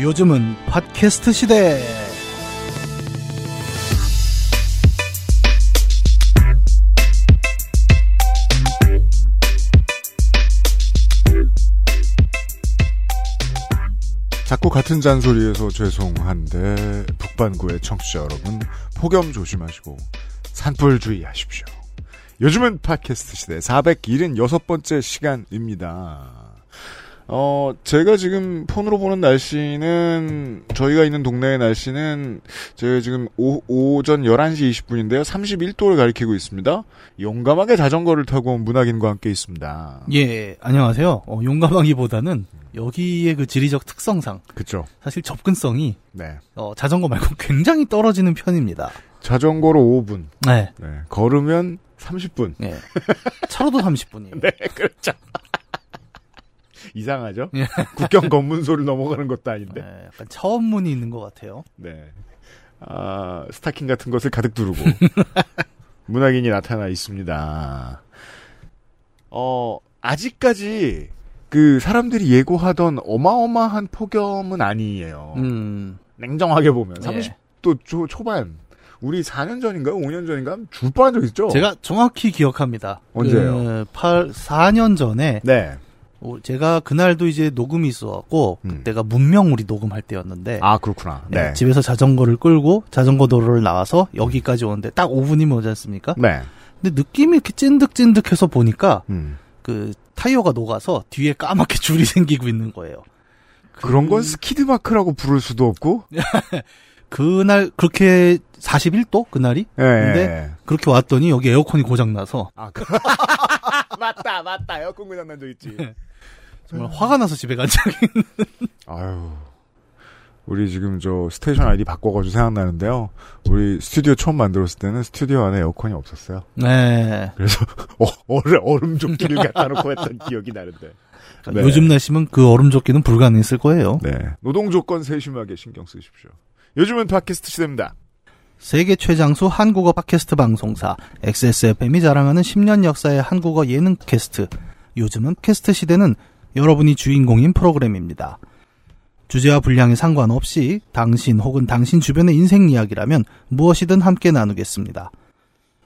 요즘은 팟캐스트 시대. 자꾸 같은 잔소리에서 죄송한데 북반구의 청취자 여러분 폭염 조심하시고 산불 주의하십시오. 요즘은 팟캐스트 시대 476번째 시간입니다. 어, 제가 지금 폰으로 보는 날씨는, 저희가 있는 동네의 날씨는, 제가 지금 오, 오전 11시 20분인데요. 31도를 가리키고 있습니다. 용감하게 자전거를 타고 온 문학인과 함께 있습니다. 예, 안녕하세요. 어, 용감하기보다는 여기의 그 지리적 특성상 그쵸. 사실 접근성이 네. 어, 자전거 말고 굉장히 떨어지는 편입니다. 자전거로 5분. 네. 네. 걸으면 30분. 예. 차로도 30분이에요. 네, 그렇죠. 이상하죠? 예. 국경 검문소를 넘어가는 것도 아닌데. 네, 약간 처음 문이 있는 것 같아요. 네. 아, 스타킹 같은 것을 가득 두르고 문학인이 나타나 있습니다. 어, 아직까지 그 사람들이 예고하던 어마어마한 폭염은 아니에요. 음, 냉정하게 보면 예. 30도 초, 초반. 우리 4년 전인가요? 5년 전인가? 줄 뻔한 적 있죠? 제가 정확히 기억합니다. 언제요? 그 8, 4년 전에 네. 어, 제가 그날도 이제 녹음이 있어갖고 음. 그때가 문명 우리 녹음할 때였는데 아, 그렇구나. 네, 네. 집에서 자전거를 끌고 자전거 도로를 나와서 여기까지 오는데 딱 5분이면 오지 않습니까? 네. 근데 느낌이 이렇게 찐득찐득해서 보니까 음. 그 타이어가 녹아서 뒤에 까맣게 줄이 생기고 있는 거예요. 그런 건 스키드 마크라고 부를 수도 없고. 그날 그렇게 41도 그날이 예. 근데 그렇게 왔더니 여기 에어컨이 고장 나서 아, 그... 맞다, 맞다. 에어컨 고장 난적 있지. 정말 화가 나서 집에 간 적이 아유. 우리 지금 저 station ID 바꿔가지고 생각나는데요. 우리 스튜디오 처음 만들었을 때는 스튜디오 안에 에어컨이 없었어요. 네. 그래서 어, 얼음, 얼음 조끼를 갖다 놓고 했던 기억이 나는데. 네. 요즘 날씨면 그 얼음 조끼는 불가능했을 거예요. 네. 노동 조건 세심하게 신경 쓰십시오. 요즘은 팟캐스트 시대입니다. 세계 최장수 한국어 팟캐스트 방송사 XSFM이 자랑하는 10년 역사의 한국어 예능 캐스트. 요즘은 캐스트 시대는 여러분이 주인공인 프로그램입니다. 주제와 분량에 상관없이 당신 혹은 당신 주변의 인생 이야기라면 무엇이든 함께 나누겠습니다.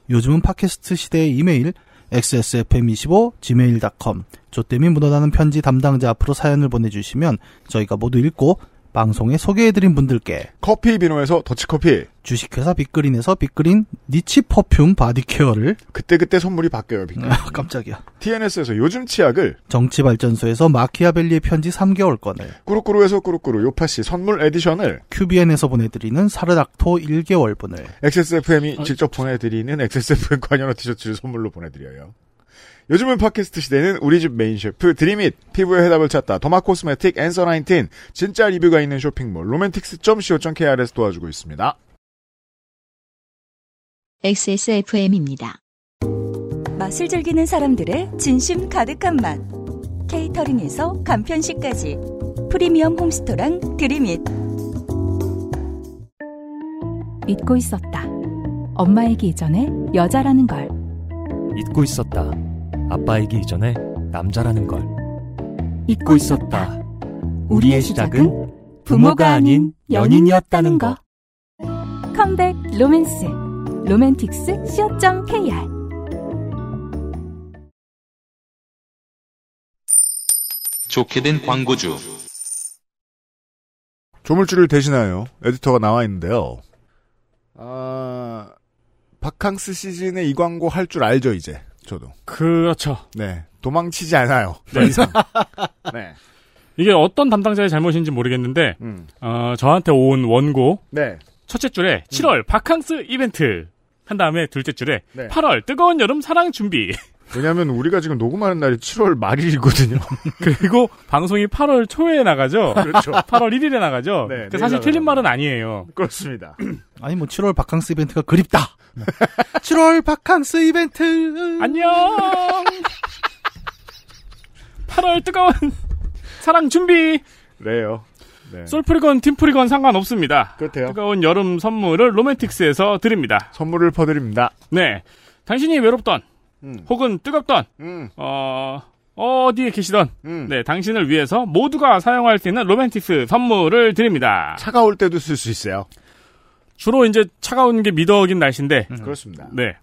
요즘은 팟캐스트 시대의 이메일 xsfm25 gmail.com 조땜이 묻어나는 편지 담당자 앞으로 사연을 보내주시면 저희가 모두 읽고 방송에 소개해드린 분들께 커피 비노에서 더치커피. 주식회사 빅그린에서 빅그린 niche perfume body care를 그때그때 선물이 바뀌어요, 빅. 아, 깜짝이야 TNS에서 요즘 치약을 정치발전소에서 마키아벨리의 편지 3개월권을 꾸루꾸루에서 꾸루꾸루 요파시 선물 edition을 큐비엔에서 보내드리는 사르닥토 1개월분을 XSFM이 직접 보내드리는 XSFM 관여너 티셔츠를 선물로 보내드려요. 요즘은 팟캐스트 시대는 우리 집 메인 셰프 드림잇 피부의 해답을 찾다 derma cosmetic Answer 19 진짜 리뷰가 있는 쇼핑몰 로맨틱스.co.kr에서 도와주고 있습니다. XSFM입니다. 맛을 즐기는 사람들의 진심 가득한 맛. 케이터링에서 간편식까지. 프리미엄 홈스토랑 드림잇. 잊고 있었다. 엄마이기 이전에 여자라는 걸. 잊고 있었다. 아빠이기 이전에 남자라는 걸. 잊고 있었다. 우리의 시작은 부모가 아닌 연인이었다는 거. 컴백 로맨스. 로맨틱스 co.kr 좋게 된 광고주. 조물주를 대신하여 에디터가 나와 있는데요. 아, 바캉스 시즌에 이 광고 할 줄 알죠, 이제. 저도. 그렇죠. 네. 도망치지 않아요. 더 이상. 네. 이게 어떤 담당자의 잘못인지 모르겠는데 음. 어, 저한테 온 원고 네. 첫째 줄에 7월 바캉스 이벤트 한 다음에 둘째 줄에 네. 8월 뜨거운 여름 사랑 준비 왜냐하면 우리가 지금 녹음하는 날이 7월 말일이거든요. 그리고 방송이 8월 초에 나가죠. 그렇죠. 8월 1일에 나가죠. 네, 그 사실 틀린. 말은 아니에요. 그렇습니다. 아니 뭐 7월 바캉스 이벤트가 그립다. 7월 바캉스 이벤트. 안녕. 8월 뜨거운 사랑 준비. 그래요. 네. 솔플이건, 팀플이건 상관없습니다. 그렇대요. 뜨거운 여름 선물을 로맨틱스에서 드립니다. 선물을 퍼드립니다. 네. 당신이 외롭던, 음. 혹은 뜨겁던, 음. 어, 어디에 계시던, 음. 네, 당신을 위해서 모두가 사용할 수 있는 로맨틱스 선물을 드립니다. 차가울 때도 쓸 수 있어요. 주로 이제 차가운 게 미덕인 날씨인데, 그렇습니다. 네.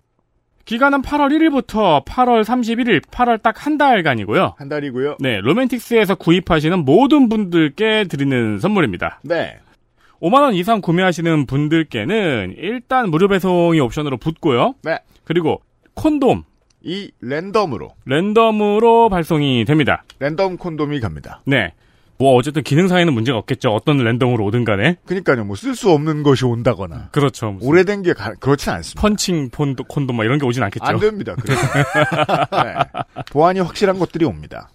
기간은 8월 1일부터 8월 31일, 8월 딱 한 달간이고요. 한 달이고요. 네, 로맨틱스에서 구입하시는 모든 분들께 드리는 선물입니다. 네. 5만원 이상 구매하시는 분들께는 일단 무료 배송이 옵션으로 붙고요. 네. 그리고 콘돔, 이 랜덤으로 랜덤으로 발송이 됩니다. 랜덤 콘돔이 갑니다. 네. 뭐 어쨌든 기능상에는 문제가 없겠죠. 어떤 랜덤으로 오든 간에. 그러니까요. 뭐 쓸 수 없는 것이 온다거나 그렇죠. 오래된 게 가- 그렇진 않습니다. 펀칭 폰도, 콘돔 막 이런 게 오진 않겠죠. 안 됩니다. 그래서 네. 보안이 확실한 것들이 옵니다.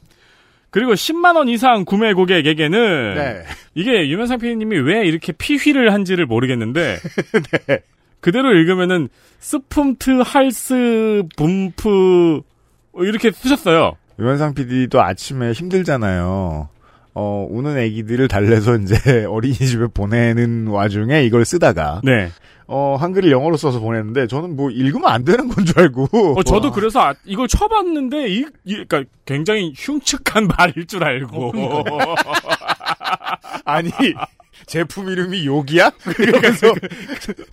그리고 10만 원 이상 구매 고객에게는 네. 이게 유명상 PD님이 왜 이렇게 피휘를 한지를 모르겠는데 네. 그대로 읽으면은 스품트 할스 분프 이렇게 쓰셨어요. 유현상 PD도 아침에 힘들잖아요. 어, 우는 애기들을 달래서 이제 어린이집에 보내는 와중에 이걸 쓰다가, 네. 어, 한글을 영어로 써서 보냈는데, 저는 뭐 읽으면 안 되는 건 줄 알고. 어, 저도 그래서 아- 이걸 쳐봤는데 이, 이 그러니까 굉장히 흉측한 말일 줄 알고. 아니, 제품 이름이 욕이야? 그래서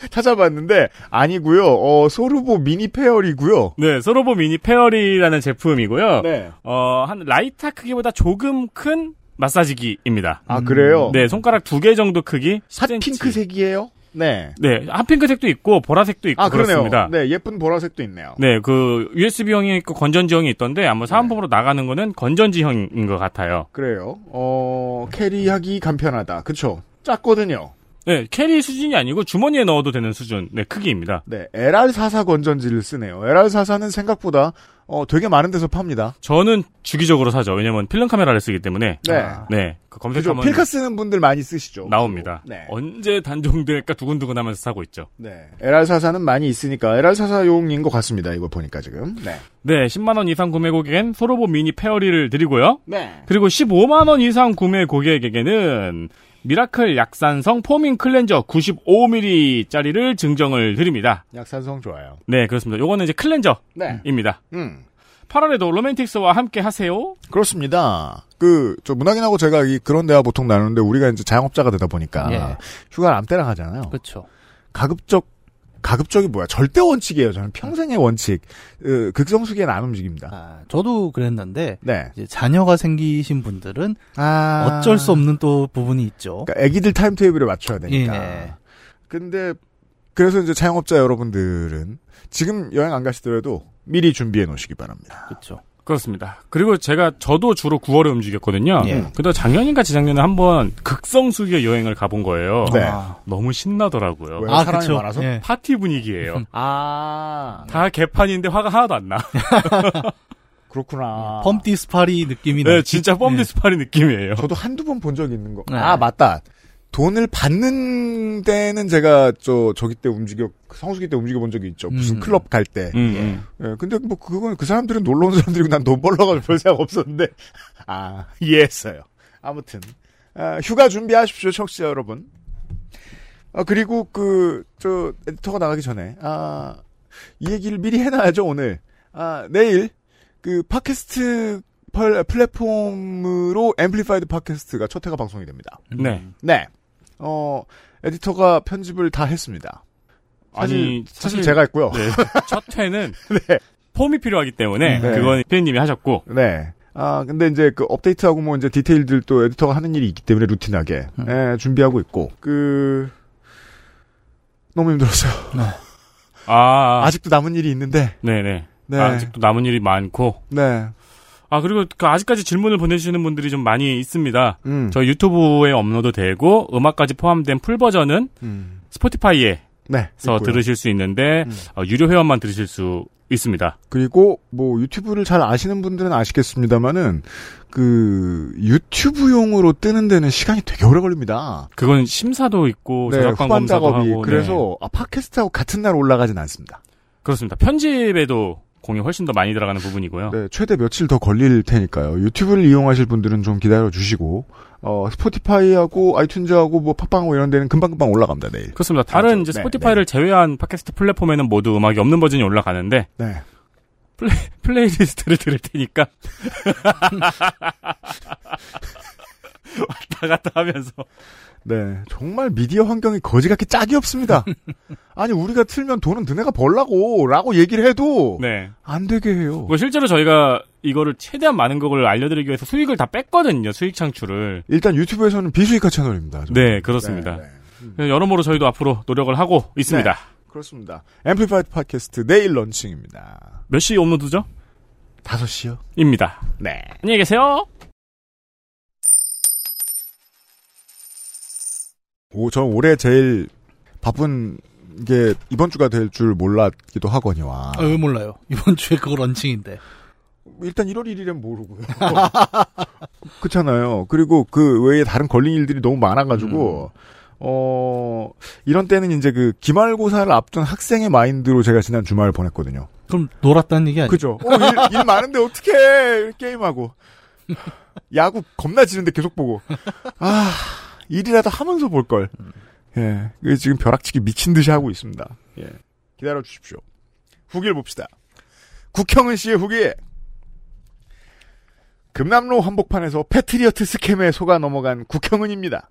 찾아봤는데, 아니고요 어, 소르보 미니 페어리고요 네, 소로보 미니 페어리라는 제품이고요. 네. 어, 한 라이터 크기보다 조금 큰 마사지기입니다. 아, 그래요? 네, 손가락 두 개 정도 크기. 핫 10cm. 핑크색이에요? 네. 네, 핫핑크색도 있고 보라색도 있고 아. 그렇습니다. 네, 예쁜 보라색도 있네요. 네, 그 USB형이 있고 건전지형이 있던데 아마 사은품으로 나가는 거는 건전지형인 것 같아요. 그래요. 어, carry하기 간편하다. 그쵸? 작거든요. 네, carry 수준이 아니고 주머니에 넣어도 되는 수준, 네, 크기입니다. 네, LR44 건전지를 쓰네요. LR44는 생각보다 어, 되게 많은 데서 팝니다. 저는 주기적으로 사죠. 왜냐면 필름 카메라를 쓰기 때문에. 네. 아, 네, 그? 검색하면 필카 쓰는 분들 많이 쓰시죠. 나옵니다. 네. 언제 단종될까 두근두근 하면서 사고 있죠. 네. LR44는 많이 있으니까 LR44용인 것 같습니다. 이거 보니까 지금. 네. 네, 10만 원 이상 구매 고객엔 소로보 미니 페어리를 드리고요. 네. 그리고 15만 원 이상 구매 고객에게는 미라클 약산성 foaming 클렌저 95ml짜리를 증정을 드립니다. 약산성 좋아요. 네, 그렇습니다. 요거는 이제 클렌저입니다. 네. 음. 8월에도 로맨틱스와 함께 하세요. 그렇습니다. 그, 저, 문학인하고 제가 이, 그런 대화 보통 나누는데 우리가 이제 자영업자가 되다 보니까 예. 휴가를 암때나 하잖아요. 그렇죠. 가급적, 가급적이 뭐야. 절대 원칙이에요. 저는 평생의 원칙. 으, 극성수기엔 안 움직입니다. 아, 저도 그랬는데 네. 이제 자녀가 생기신 분들은 아. 어쩔 수 없는 또 부분이 있죠. 그러니까 애기들 timetable에 맞춰야 되니까. 예. 근데 그래서 이제 자영업자 여러분들은 지금 여행 안 가시더라도 미리 준비해 놓으시기 바랍니다. 그렇죠. 그렇습니다. 그리고 제가 저도 주로 9월에 움직였거든요. 예. 근데 작년인가 재작년에 한번 극성수기의 여행을 가본 거예요. 네. 아, 너무 신나더라고요. 왜? 사람이 그쵸. 많아서? 예. 파티 분위기예요. 아 다 개판인데 화가 하나도 안 나. 그렇구나. 펌디스파리 느낌이 네. 진짜 펌디스파리 느낌이에요. 저도 한두 번 본 적이 있는 거. 네. 아 맞다. 돈을 받는 데는 제가 저 저기 때 움직여 성수기 때 움직여 본 적이 있죠. 무슨 음. 클럽 갈 때. 음, 음. 예, 근데 뭐 그건 그 사람들은 놀러 온 사람들이고 난 돈 벌러가지고 별 생각 없었는데 아 이해했어요. 아무튼 아, 휴가 준비하십시오, 청취자 여러분. 아 그리고 그 저 에디터가 나가기 전에 아 이 얘기를 미리 해놔야죠 오늘. 아 내일 그 팟캐스트 펄- 플랫폼으로 Amplified 팟캐스트가 첫 회가 방송이 됩니다. 네. 네. 어 에디터가 편집을 다 했습니다. 사실, 아니, 사실 제가 했고요. 네. 첫 회는 네. 폼이 필요하기 때문에 네. 그건 피디님이 하셨고 네. 아, 근데 이제 그 업데이트하고 뭐 이제 디테일들 또 에디터가 하는 일이 있기 때문에 routine하게 음. 예, 준비하고 있고 그 너무 힘들었어요. 아, 아직도 남은 일이 있는데 네네. 네. 아직도 남은 일이 많고 네. 아 그리고 그 아직까지 질문을 보내주시는 분들이 좀 많이 있습니다. 음. 저희 유튜브에 업로드 되고 음악까지 포함된 full 버전은 음. 스포티파이에서 네. 들으실 수 있는데 음. 어, 유료 회원만 들으실 수 있습니다. 그리고 뭐 유튜브를 잘 아시는 분들은 아시겠습니다만은 그 유튜브용으로 뜨는 데는 시간이 되게 오래 걸립니다. 그건 심사도 있고 네, 저작권 검사도 작업이 하고 그래서 아, 팟캐스트하고 같은 날 올라가진 않습니다. 네. 그렇습니다. 편집에도 공이 훨씬 더 많이 들어가는 부분이고요. 네, 최대 며칠 더 걸릴 테니까요. 유튜브를 이용하실 분들은 좀 기다려 주시고 어, 스포티파이하고 아이튠즈하고 뭐 팟빵하고 이런 데는 금방금방 올라갑니다, 내일. 그렇습니다. 다른 맞아요. 이제 네, 스포티파이를 제외한 팟캐스트 플랫폼에는 모두 음악이 없는 버전이 올라가는데 네. 플레이, 플레이리스트를 들을 테니까 왔다 갔다 하면서 네. 정말 미디어 환경이 거지 같기 짝이 없습니다. 아니, 우리가 틀면 돈은 너네가 벌라고, 라고 얘기를 해도, 네. 안 되게 해요. 뭐 실제로 저희가 이거를 최대한 많은 걸 알려드리기 위해서 수익을 다 뺐거든요. 수익 창출을. 일단 유튜브에서는 비수익화 채널입니다. 저는. 네, 그렇습니다. 네, 네. 그래서 여러모로 저희도 앞으로 노력을 하고 있습니다. 그렇습니다. 앰플리파이드 팟캐스트 내일 런칭입니다. 몇 시 업로드죠? 5시요? 입니다. 네. 안녕히 계세요. 오, 전 올해 제일 바쁜 게 이번 주가 될 줄 몰랐기도 하거니와. 아, 왜 몰라요? 이번 주에 그거 런칭인데. 일단 1월 1일엔 모르고요. 그렇잖아요. 그리고 그 외에 다른 걸린 일들이 너무 많아가지고, 어, 이런 때는 이제 그 기말고사를 앞둔 학생의 마인드로 제가 지난 주말을 보냈거든요. 그럼 놀았다는 얘기 아니에요? 그죠? 어, 일, 일 많은데 어떡해! 게임하고. 야구 겁나 지는데 계속 보고. 아, 일이라도 하면서 볼걸. 예. 그 지금 벼락치기 미친 듯이 하고 있습니다. 예. 기다려 주십시오. 후기를 봅시다. 국형은 씨의 후기. 금남로 한복판에서 패트리어트 스캠에 속아 넘어간 국형은입니다.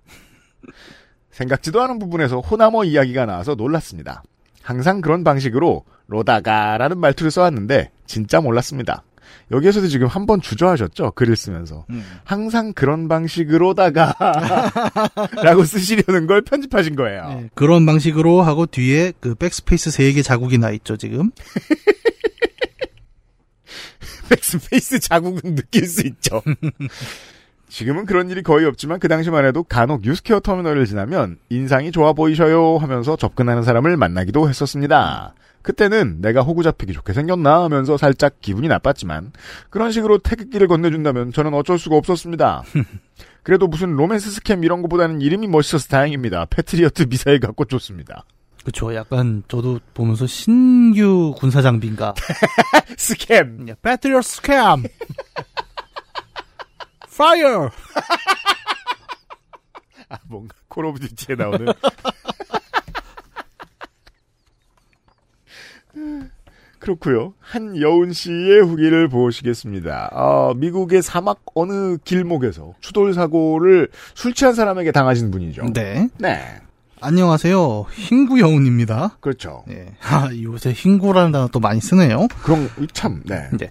생각지도 않은 부분에서 호남어 이야기가 나와서 놀랐습니다. 항상 그런 방식으로 로다가라는 말투를 써왔는데 진짜 몰랐습니다. 여기에서도 지금 한 번 주저하셨죠? 글을 쓰면서. 음. 항상 그런 방식으로다가 라고 쓰시려는 걸 편집하신 거예요. 네, 그런 방식으로 하고 뒤에 그 백스페이스 3개 자국이 나 있죠, 지금. 백스페이스 자국은 느낄 수 있죠. 지금은 그런 일이 거의 없지만 그 당시만 해도 간혹 유스퀘어 터미널을 지나면 인상이 좋아 보이셔요 하면서 접근하는 사람을 만나기도 했었습니다. 그때는 내가 호구 잡히기 좋게 생겼나 하면서 살짝 기분이 나빴지만 그런 식으로 태극기를 건네준다면 저는 어쩔 수가 없었습니다. 그래도 무슨 로맨스 스캠 이런 거보다는 이름이 멋있어서 다행입니다. 패트리어트 미사일 갖고 좋습니다. 그쵸. 약간 저도 보면서 신규 군사 장비인가. 스캠. 패트리어트 스캠. fire. 아, 뭔가 콜 오브 듀티에 나오는 그렇고요. 한 여운 씨의 후기를 보시겠습니다. 어, 미국의 사막 어느 길목에서 추돌 사고를 술 취한 사람에게 당하신 분이죠. 네. 네. 안녕하세요. 흰구 여운입니다. 그렇죠. 예. 아, 요새 흰구라는 단어 또 많이 쓰네요. 그런 참 네. 네.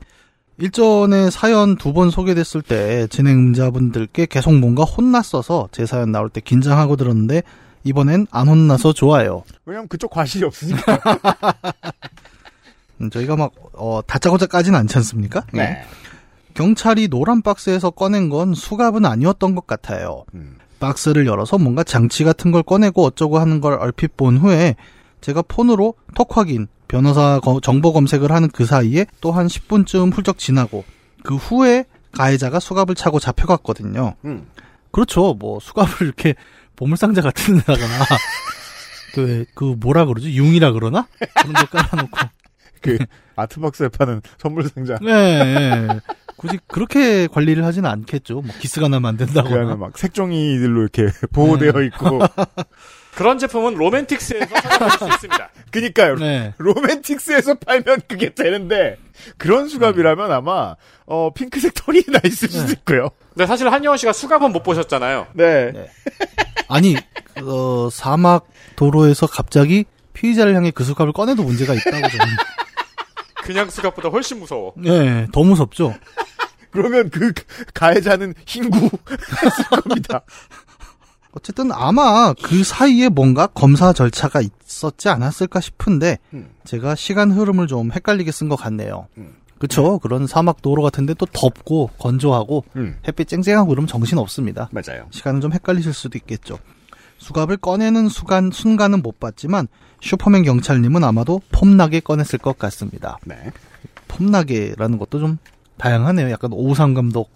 일전에 사연 두 번 소개됐을 때 진행자분들께 계속 뭔가 혼났어서 제 사연 나올 때 긴장하고 들었는데 이번엔 안 혼나서 좋아요. 왜냐면 그쪽 과실이 없으니까. 음, 저희가 막 어, 다짜고짜 까지는 않지 않습니까? 예. 네. 경찰이 노란 박스에서 꺼낸 건 수갑은 아니었던 것 같아요. 음. 박스를 열어서 뭔가 장치 같은 걸 꺼내고 어쩌고 하는 걸 얼핏 본 후에 제가 폰으로 톡 확인, 변호사 거- 정보 검색을 하는 그 사이에 또 한 10분쯤 훌쩍 지나고 그 후에 가해자가 수갑을 차고 잡혀갔거든요. 음. 그렇죠. 뭐 수갑을 이렇게 보물상자 같은 데다가 그, 그 뭐라 그러지? 융이라 그러나? 그런 거 깔아놓고 그 아트박스에 파는 선물 상자. 네, 네. 굳이 그렇게 관리를 하지는 않겠죠. 뭐 기스가 나면 안그 안에 된다거나. 막 색종이들로 이렇게 보호되어 네. 있고. 그런 제품은 로맨틱스에서 찾아볼 수 있습니다. 그니까요. 네. 로맨틱스에서 팔면 그게 되는데 그런 수갑이라면 아마 어 핑크색 털이 나 있을 수도 네. 있고요. 근데 사실 한여원 씨가 수갑은 못 보셨잖아요. 네. 네. 아니, 어, 사막 도로에서 갑자기 피의자를 향해 그 수갑을 꺼내도 문제가 있다고 저는. 그냥 수갑보다 훨씬 무서워. 네, 더 무섭죠. 그러면 그 가해자는 흰구 했을 겁니다. 어쨌든 아마 그 사이에 뭔가 검사 절차가 있었지 않았을까 싶은데 음. 제가 시간 흐름을 좀 헷갈리게 쓴 것 같네요. 음. 그쵸? 그런 사막 도로 같은데 또 덥고 건조하고 음. 햇빛 쨍쨍하고 그러면 정신 없습니다. 맞아요. 시간은 좀 헷갈리실 수도 있겠죠. 수갑을 꺼내는 순간, 순간은 못 봤지만 슈퍼맨 경찰님은 아마도 폼나게 꺼냈을 것 같습니다. 네. 폼나게라는 것도 좀 다양하네요. 약간 오우삼 감독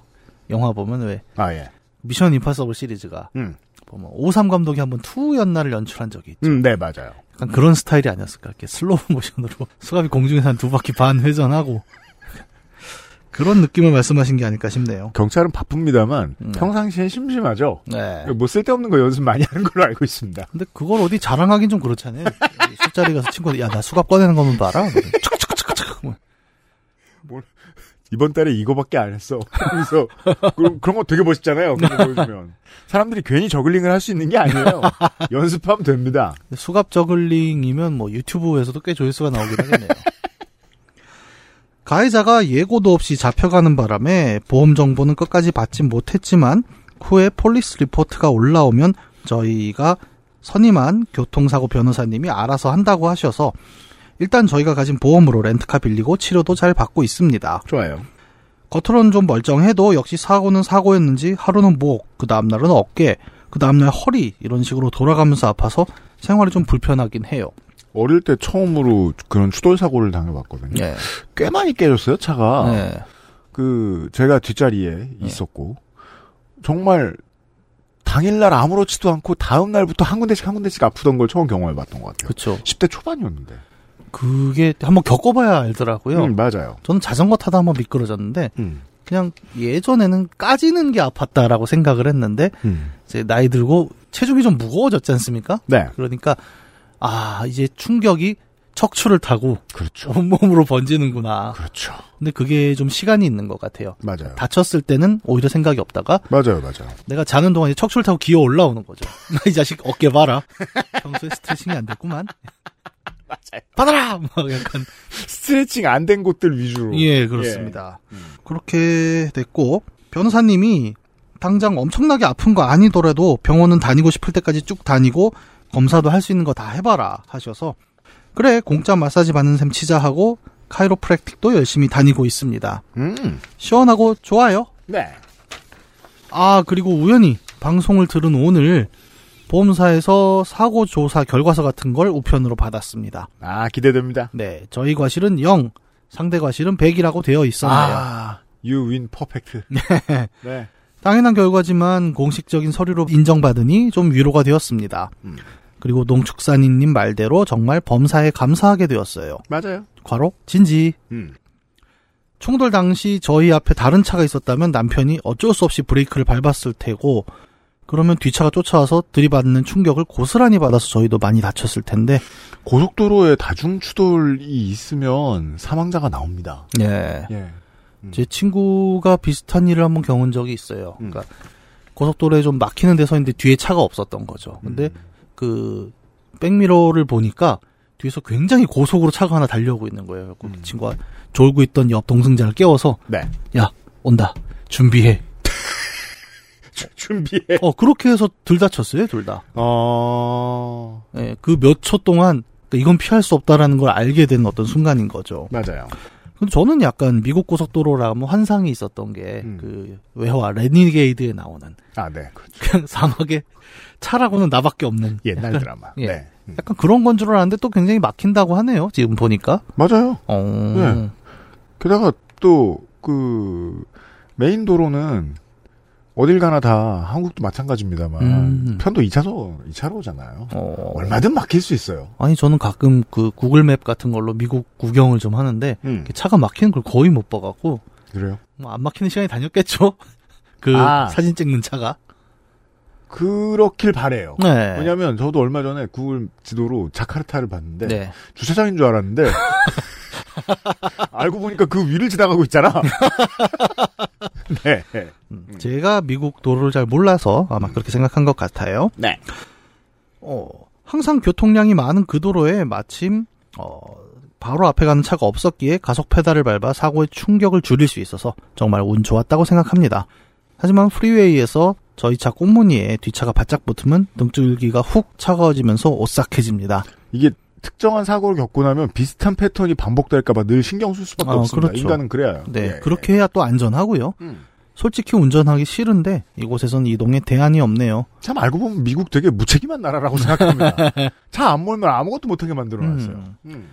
영화 보면 왜 아, 예. 미션 임파서블 시리즈가 음. 보면 오우삼 감독이 한번 two인가를 연출한 적이 있죠. 음, 네, 맞아요. 약간 그런 스타일이 아니었을까. 이렇게 슬로우 모션으로 수갑이 공중에서 한 두 바퀴 반 회전하고 그런 느낌을 말씀하신 게 아닐까 싶네요. 경찰은 바쁩니다만 음. 평상시엔 심심하죠. 네. 뭐 쓸데없는 거 연습 많이 하는 걸로 알고 있습니다. 근데 그걸 어디 자랑하긴 좀 그렇잖아요. 술자리 가서 친구들 야 나 수갑 꺼내는 거 한번 봐라. 뭐. 이번 달에 이거밖에 안 했어. 그래서 그, 그런 거 되게 멋있잖아요. 그거 보여주면 사람들이 괜히 저글링을 할 수 있는 게 아니에요. 연습하면 됩니다. 수갑 저글링이면 뭐 유튜브에서도 꽤 조회수가 나오긴 하겠네요. 가해자가 예고도 없이 잡혀가는 바람에 보험 정보는 끝까지 받지 못했지만 후에 police report가 올라오면 저희가 선임한 교통사고 변호사님이 알아서 한다고 하셔서 일단 저희가 가진 보험으로 렌트카 빌리고 치료도 잘 받고 있습니다. 좋아요. 겉으로는 좀 멀쩡해도 역시 사고는 사고였는지 하루는 목, 그 다음날은 어깨, 그 다음날 허리 이런 식으로 돌아가면서 아파서 생활이 좀 불편하긴 해요. 어릴 때 처음으로 그런 추돌 사고를 당해봤거든요. 네. 꽤 많이 깨졌어요 차가. 네. 그 제가 뒷자리에 있었고 정말 당일날 아무렇지도 않고 다음 날부터 한 군데씩 한 군데씩 아프던 걸 처음 경험해봤던 것 같아요. 그렇죠. 10대 초반이었는데. 그게 한번 겪어봐야 알더라고요. 음, 맞아요. 저는 자전거 타다 한번 미끄러졌는데 음. 그냥 예전에는 까지는 게 아팠다라고 생각을 했는데 음. 이제 나이 들고 체중이 좀 무거워졌지 않습니까? 네. 그러니까 아 이제 충격이 척추를 타고 그렇죠. 온몸으로 번지는구나. 그렇죠. 근데 그게 좀 시간이 있는 것 같아요. 맞아요. 다쳤을 때는 오히려 생각이 없다가 맞아요, 맞아요. 내가 자는 동안 이제 척추를 타고 기어 올라오는 거죠. 이 자식 어깨 봐라. 평소에 스트레칭이 안 됐구만. 맞아요. 받아라! 막 약간. 스트레칭 안 된 곳들 위주로. 예, 그렇습니다. 음. 그렇게 됐고, 변호사님이 당장 엄청나게 아픈 거 아니더라도 병원은 다니고 싶을 때까지 쭉 다니고 검사도 할 수 있는 거 다 해봐라 하셔서 그래 공짜 마사지 받는 셈 치자 하고 카이로프랙틱도 열심히 다니고 있습니다. 음. 시원하고 좋아요. 네. 아, 그리고 우연히 방송을 들은 오늘 보험사에서 사고 조사 결과서 같은 걸 우편으로 받았습니다. 아, 기대됩니다. 네, 저희 과실은 0, 상대 과실은 100이라고 되어 있었네요. 아, you win perfect. 네. 당연한 결과지만 공식적인 서류로 인정받으니 좀 위로가 되었습니다. 음. 그리고 농축산인님 말대로 정말 범사에 감사하게 되었어요. 맞아요. 과로 진지. 음. 충돌 당시 저희 앞에 다른 차가 있었다면 남편이 어쩔 수 없이 브레이크를 밟았을 테고 그러면 뒤차가 쫓아와서 들이받는 충격을 고스란히 받아서 저희도 많이 다쳤을 텐데 고속도로에 다중 추돌이 있으면 사망자가 나옵니다. 예. 예. 제 친구가 비슷한 일을 한번 겪은 적이 있어요. 음. 그러니까 고속도로에 좀 막히는 데서 있는데 뒤에 차가 없었던 거죠. 근데 음. 그 백미러를 보니까 뒤에서 굉장히 고속으로 차가 하나 달려오고 있는 거예요. 그 음. 친구가 졸고 있던 옆 동승자를 깨워서 네. 야 온다 준비해. 준비해. 어 그렇게 해서 둘 다쳤어요 둘 다. 어, 예, 그 몇 초 동안 그러니까 이건 피할 수 없다라는 걸 알게 된 어떤 순간인 거죠. 맞아요. 근데 저는 약간 미국 고속도로라면 환상이 있었던 게 음. 그 외화 레니게이드에 나오는 아, 네. 그렇죠. 그냥 사막에 차라고는 나밖에 없는 옛날 드라마. 예. 네. 음. 약간 그런 건 줄 알았는데 또 굉장히 막힌다고 하네요. 지금 보니까. 맞아요. 어. 네. 게다가 또, 그, 메인 도로는 어딜 가나 다 한국도 마찬가지입니다만 음. 편도 2차로, 2차로잖아요. 어. 얼마든 막힐 수 있어요. 아니 저는 가끔 그 구글맵 같은 걸로 미국 구경을 좀 하는데 음. 차가 막히는 걸 거의 못 봐갖고 그래요? 뭐 안 막히는 시간이 다녔겠죠. 그 아. 사진 찍는 차가. 그렇길 바래요. 네. 왜냐면 저도 얼마 전에 구글 지도로 자카르타를 봤는데 네. 주차장인 줄 알았는데 알고 보니까 그 위를 지나가고 있잖아. 네. 음, 제가 미국 도로를 잘 몰라서 아마 그렇게 생각한 것 같아요. 네. 어, 항상 교통량이 많은 그 도로에 마침 어, 바로 앞에 가는 차가 없었기에 가속 페달을 밟아 사고의 충격을 줄일 수 있어서 정말 운 좋았다고 생각합니다. 하지만 프리웨이에서 저희 차 꽁무니에 뒷차가 바짝 붙으면 등줄기가 훅 차가워지면서 오싹해집니다. 이게 특정한 사고를 겪고 나면 비슷한 패턴이 반복될까봐 늘 신경 쓸 수밖에 아, 없습니다. 그렇죠. 인간은 그래요. 네, 예. 그렇게 해야 또 안전하고요. 음. 솔직히 운전하기 싫은데 이곳에선 이동에 대안이 없네요. 참 알고 보면 미국 되게 무책임한 나라라고 생각합니다. 차 안 몰면 아무것도 못하게 만들어놨어요. 음. 음.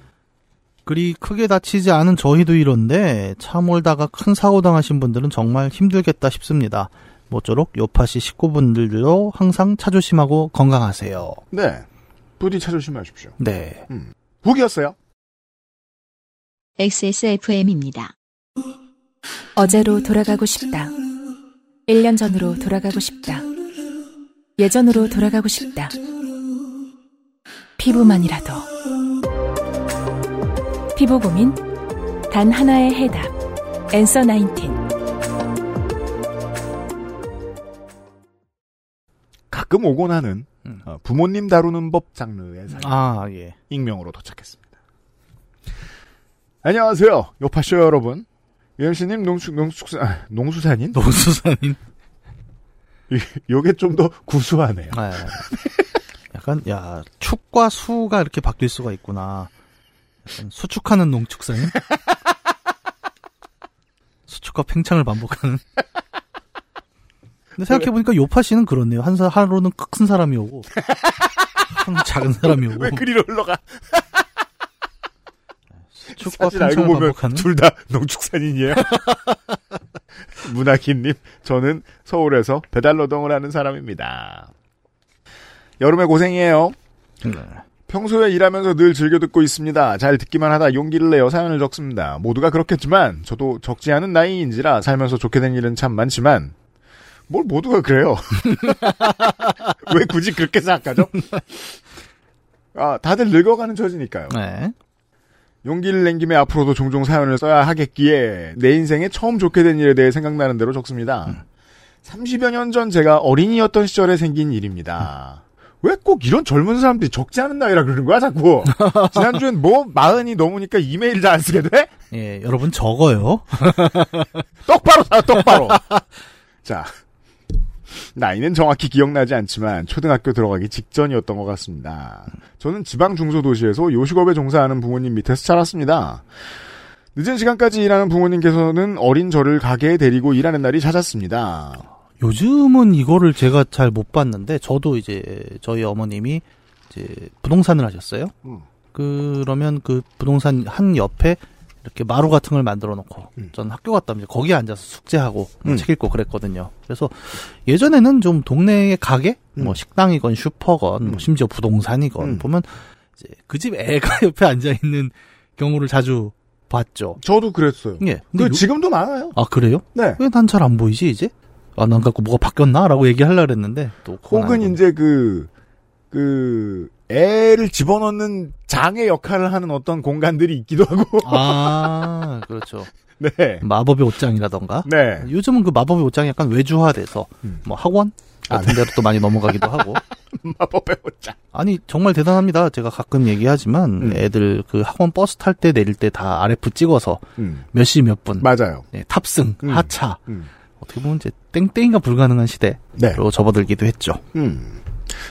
그리 크게 다치지 않은 저희도 이런데 차 몰다가 큰 사고 당하신 분들은 정말 힘들겠다 싶습니다. 모쪼록 요파시 식구분들도 항상 차 조심하고 건강하세요. 네. 부디 찾아주십시오. 네. 음. 북이었어요. XSFM입니다. 어제로 돌아가고 싶다. 1년 전으로 돌아가고 싶다. 예전으로 돌아가고 싶다. 피부만이라도. 피부 고민? 단 하나의 해답. 엔서 19. 가끔 오곤 하는 음. 어, 부모님 다루는 법 장르의 사연. 아, 예. 익명으로 도착했습니다. 안녕하세요. 요파쇼 여러분. 유엠씨님 농축, 농축, 아, 농수산인? 노수산인. 요게 좀 더 구수하네요. 네. 약간, 야, 축과 수가 이렇게 바뀔 수가 있구나. 수축하는 농축산인? 수축과 팽창을 반복하는. 근데 생각해보니까 요파 씨는 그렇네요. 한 사, 하루는 큰 사람이 오고, 하루는 작은 사람이 오고, 왜 그리로 흘러가? 사실 알고 보면. 둘 다 농축산인이에요. 문학희님, 저는 서울에서 배달 노동을 하는 사람입니다. 여름에 고생이에요. 네. 평소에 일하면서 늘 즐겨 듣고 있습니다. 잘 듣기만 하다 용기를 내어 사연을 적습니다. 모두가 그렇겠지만 저도 적지 않은 나이인지라 살면서 좋게 된 일은 참 많지만 뭘 모두가 그래요. 왜 굳이 그렇게 생각하죠? 아, 다들 늙어가는 처지니까요. 네. 용기를 낸 김에 앞으로도 종종 사연을 써야 하겠기에 내 인생에 처음 좋게 된 일에 대해 생각나는 대로 적습니다. 30여 년 전 제가 어린이였던 시절에 생긴 일입니다. 왜꼭 이런 젊은 사람들이 적지 않은 나이라 그러는 거야, 자꾸? 지난주엔 뭐, 마흔이 넘으니까 이메일 잘 안 쓰게 돼? 예, 여러분 적어요. 똑바로 사, 똑바로. 자. 나이는 정확히 기억나지 않지만 초등학교 들어가기 직전이었던 것 같습니다. 저는 지방 중소도시에서 요식업에 종사하는 부모님 밑에서 자랐습니다. 늦은 시간까지 일하는 부모님께서는 어린 저를 가게에 데리고 일하는 날이 잦았습니다. 요즘은 이거를 제가 잘 못 봤는데 저도 이제 저희 어머님이 이제 부동산을 하셨어요. 음. 그러면 그 부동산 한 옆에 이렇게 마루 같은 걸 만들어 놓고 음. 전 학교 갔다 오면 거기에 앉아서 숙제하고 뭐 음. 책 읽고 그랬거든요. 그래서 예전에는 좀 동네의 가게, 음. 뭐 식당이건 슈퍼건, 뭐 음. 심지어 부동산이건 음. 보면 이제 그 집 애가 옆에 앉아 있는 경우를 자주 봤죠. 저도 그랬어요. 예. 그 근데 요- 지금도 많아요. 아 그래요? 네. 왜 난 잘 안 보이지 이제? 아, 난 갖고 뭐가 바뀌었나?라고 얘기하려 그랬는데 또 혹은 아니고. 이제 그, 그, 애를 집어넣는 장의 역할을 하는 어떤 공간들이 있기도 하고. 아 그렇죠. 네. 마법의 옷장이라던가. 네. 요즘은 그 마법의 옷장이 약간 외주화돼서 음. 뭐 학원 아, 같은 데로 또 많이 넘어가기도 하고. 마법의 옷장. 아니 정말 대단합니다. 제가 가끔 얘기하지만 음. 애들 그 학원 버스 탈 때 내릴 때 다 RF 찍어서 음. 몇 시 몇 분 맞아요. 네, 탑승 음. 하차 음. 어떻게 보면 이제 땡땡이가 불가능한 시대로 네. 접어들기도 했죠. 음.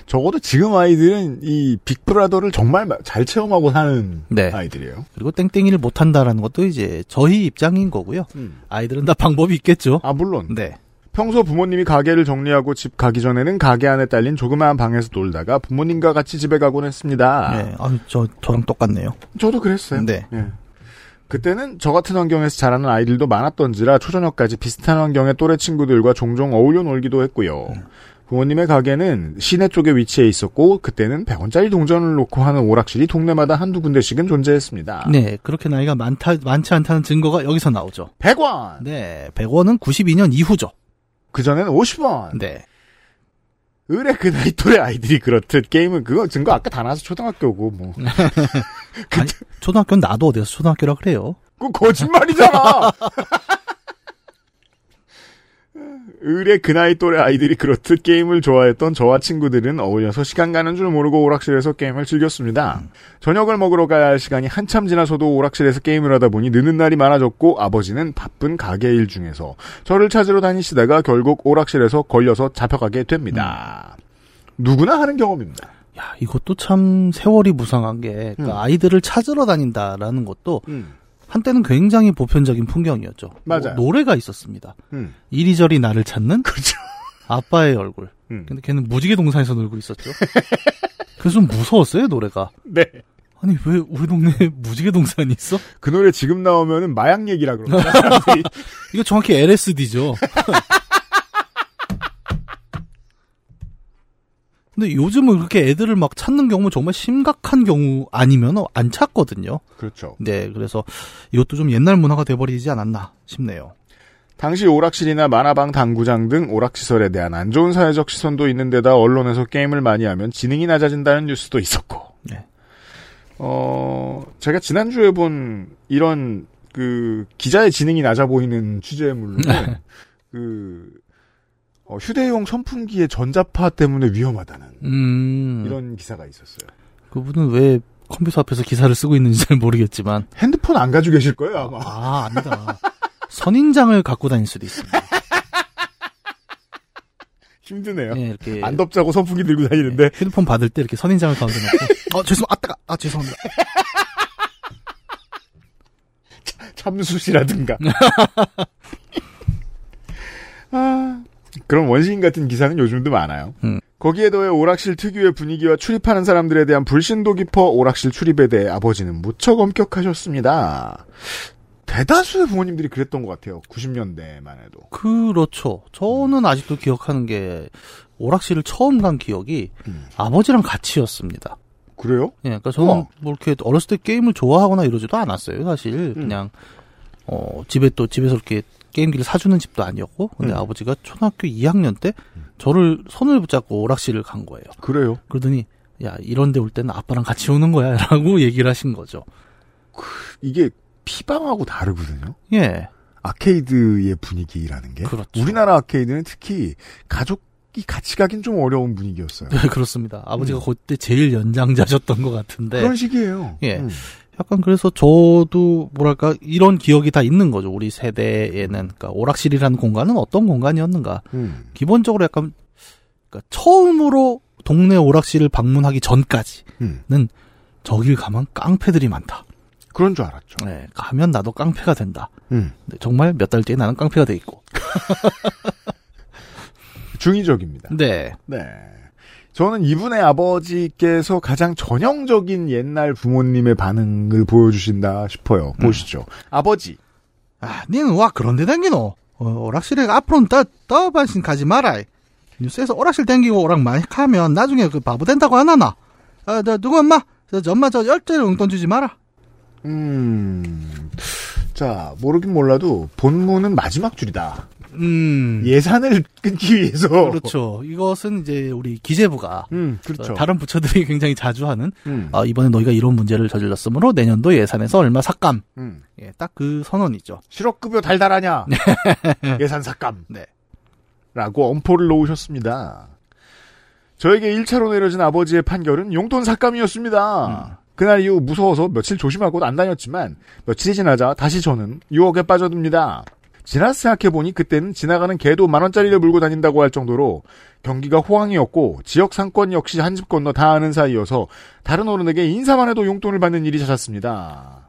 적어도 지금 아이들은 이 빅브라더를 정말 마- 잘 체험하고 사는 네. 아이들이에요. 그리고 땡땡이를 못 한다라는 것도 이제 저희 입장인 거고요. 아이들은 다 방법이 있겠죠. 아, 물론. 네. 평소 부모님이 가게를 정리하고 집 가기 전에는 가게 안에 딸린 조그마한 방에서 놀다가 부모님과 같이 집에 가곤 했습니다. 네. 아, 저 저랑 똑같네요. 저도 그랬어요. 네. 예. 그때는 저 같은 환경에서 자라는 아이들도 많았던지라 초저녁까지 비슷한 환경의 또래 친구들과 종종 어울려 놀기도 했고요. 음. 부모님의 가게는 시내 쪽에 위치해 있었고 그때는 100원짜리 동전을 놓고 하는 오락실이 동네마다 한두 군데씩은 존재했습니다. 네, 그렇게 나이가 많다 많지 않다는 증거가 여기서 나오죠. 100원! 네, 100원은 92년 이후죠. 그전에는 50원! 네. 의뢰 그 나이 또래 아이들이 그렇듯 게임은 그거 증거 아까 다 나와서 초등학교고 뭐. 아니, 초등학교는 나도 어디서 초등학교라 그래요. 그 거짓말이잖아. 의뢰 그 나이 또래 아이들이 그렇듯 게임을 좋아했던 저와 친구들은 어울려서 시간 가는 줄 모르고 오락실에서 게임을 즐겼습니다. 저녁을 먹으러 가야 할 시간이 한참 지나서도 오락실에서 게임을 하다 보니 늦는 날이 많아졌고 아버지는 바쁜 가게 일 중에서 저를 찾으러 다니시다가 결국 오락실에서 걸려서 잡혀가게 됩니다. 누구나 하는 경험입니다. 야, 이것도 참 세월이 무상한 게 그러니까 음. 아이들을 찾으러 다닌다라는 것도 음. 한때는 굉장히 보편적인 풍경이었죠. 맞아요. 뭐 노래가 있었습니다. 음. 이리저리 나를 찾는 그렇죠. 아빠의 얼굴. 음. 근데 걔는 무지개 동산에서 놀고 있었죠. 그래서 좀 무서웠어요 노래가. 네. 아니 왜 우리 동네에 무지개 동산이 있어? 그 노래 지금 나오면은 마약 얘기라. 사람들이. 이거 정확히 LSD죠. 근데 요즘은 그렇게 애들을 막 찾는 경우 정말 심각한 경우 아니면 안 찾거든요. 그렇죠. 네, 그래서 이것도 좀 옛날 문화가 돼버리지 않았나 싶네요. 당시 오락실이나 만화방 당구장 등 오락시설에 대한 안 좋은 사회적 시선도 있는 데다 언론에서 게임을 많이 하면 지능이 낮아진다는 뉴스도 있었고. 네. 어, 제가 지난주에 본 이런 그 기자의 지능이 낮아 보이는 취재물로 그 어, 휴대용 선풍기의 전자파 때문에 위험하다는 음, 이런 기사가 있었어요. 그분은 왜 컴퓨터 앞에서 기사를 쓰고 있는지 잘 모르겠지만. 핸드폰 안 가지고 계실 거예요, 아마. 아, 아니다. 선인장을 갖고 다닐 수도 있습니다. 힘드네요. 네, 이렇게. 안 덥자고 선풍기 들고 다니는데 휴대폰 받을 때 이렇게 선인장을 가운데 놓고. 아, 죄송, 아, 따가, 아, 죄송합니다. 참수시라든가. 아, 그런 원시인 같은 기사는 요즘도 많아요. 음. 거기에 더해 오락실 특유의 분위기와 출입하는 사람들에 대한 불신도 깊어 오락실 출입에 대해 아버지는 무척 엄격하셨습니다. 대다수의 부모님들이 그랬던 것 같아요. 90년대만 해도. 그렇죠. 저는 아직도 기억하는 게, 오락실을 처음 간 기억이 음. 아버지랑 같이였습니다. 그래요? 예, 그러니까 저는 우와. 뭐 이렇게 어렸을 때 게임을 좋아하거나 이러지도 않았어요. 사실 음. 그냥 어 집에 또 집에서 이렇게 게임기를 사주는 집도 아니었고, 근데 음. 아버지가 초등학교 2학년 때 저를 손을 붙잡고 오락실을 간 거예요. 그래요? 그러더니 야 이런데 올 때는 아빠랑 같이 오는 거야라고 얘기를 하신 거죠. 이게 피방하고 다르거든요. 예, 아케이드의 분위기라는 게. 그렇죠. 우리나라 아케이드는 특히 가족이 같이 가긴 좀 어려운 분위기였어요. 네, 그렇습니다. 아버지가 그때 제일 연장자셨던 것 같은데. 그런 식이에요. 예. 음. 약간 그래서 저도 뭐랄까 이런 기억이 다 있는 거죠. 우리 세대에는 그러니까 오락실이라는 공간은 어떤 공간이었는가. 음. 기본적으로 약간 그러니까 처음으로 동네 오락실을 방문하기 전까지는 음. 저길 가면 깡패들이 많다. 그런 줄 알았죠. 네, 가면 나도 깡패가 된다. 음. 정말 몇 달 뒤에 나는 깡패가 돼 있고. 중의적입니다. 네. 네. 저는 이분의 아버지께서 가장 전형적인 옛날 부모님의 반응을 보여주신다 싶어요. 음. 보시죠. 아버지. 아, 니는 와 그런데 댕기노. 어, 오락실에 앞으로는 떠 떠반신 가지 마라. 뉴스에서 오락실 댕기고 오락 많이 하면 나중에 그 바보 된다고 안 하나? 아, 너 누구 엄마? 저, 저 엄마 저 열대로 용돈 주지 마라. 음. 자, 모르긴 몰라도 본문은 마지막 줄이다. 음. 예산을 끊기 위해서. 그렇죠. 이것은 이제 우리 기재부가 음, 그렇죠. 어, 다른 부처들이 굉장히 자주 하는 음. 아, 이번에 너희가 이런 문제를 저질렀으므로 내년도 예산에서 얼마 삭감. 음. 예, 딱 그 선언이죠. 실업급여 달달하냐? 예산 삭감. 네. 라고 엄포를 놓으셨습니다. 저에게 1차로 내려진 아버지의 판결은 용돈 삭감이었습니다. 그날 이후 무서워서 며칠 조심하고 안 다녔지만 며칠이 지나자 다시 저는 유혹에 빠져듭니다. 지나서 생각해보니 그때는 지나가는 개도 만원짜리를 물고 다닌다고 할 정도로 경기가 호황이었고 지역 상권 역시 한 집 건너 다 아는 사이여서 다른 어른에게 인사만 해도 용돈을 받는 일이 잦았습니다.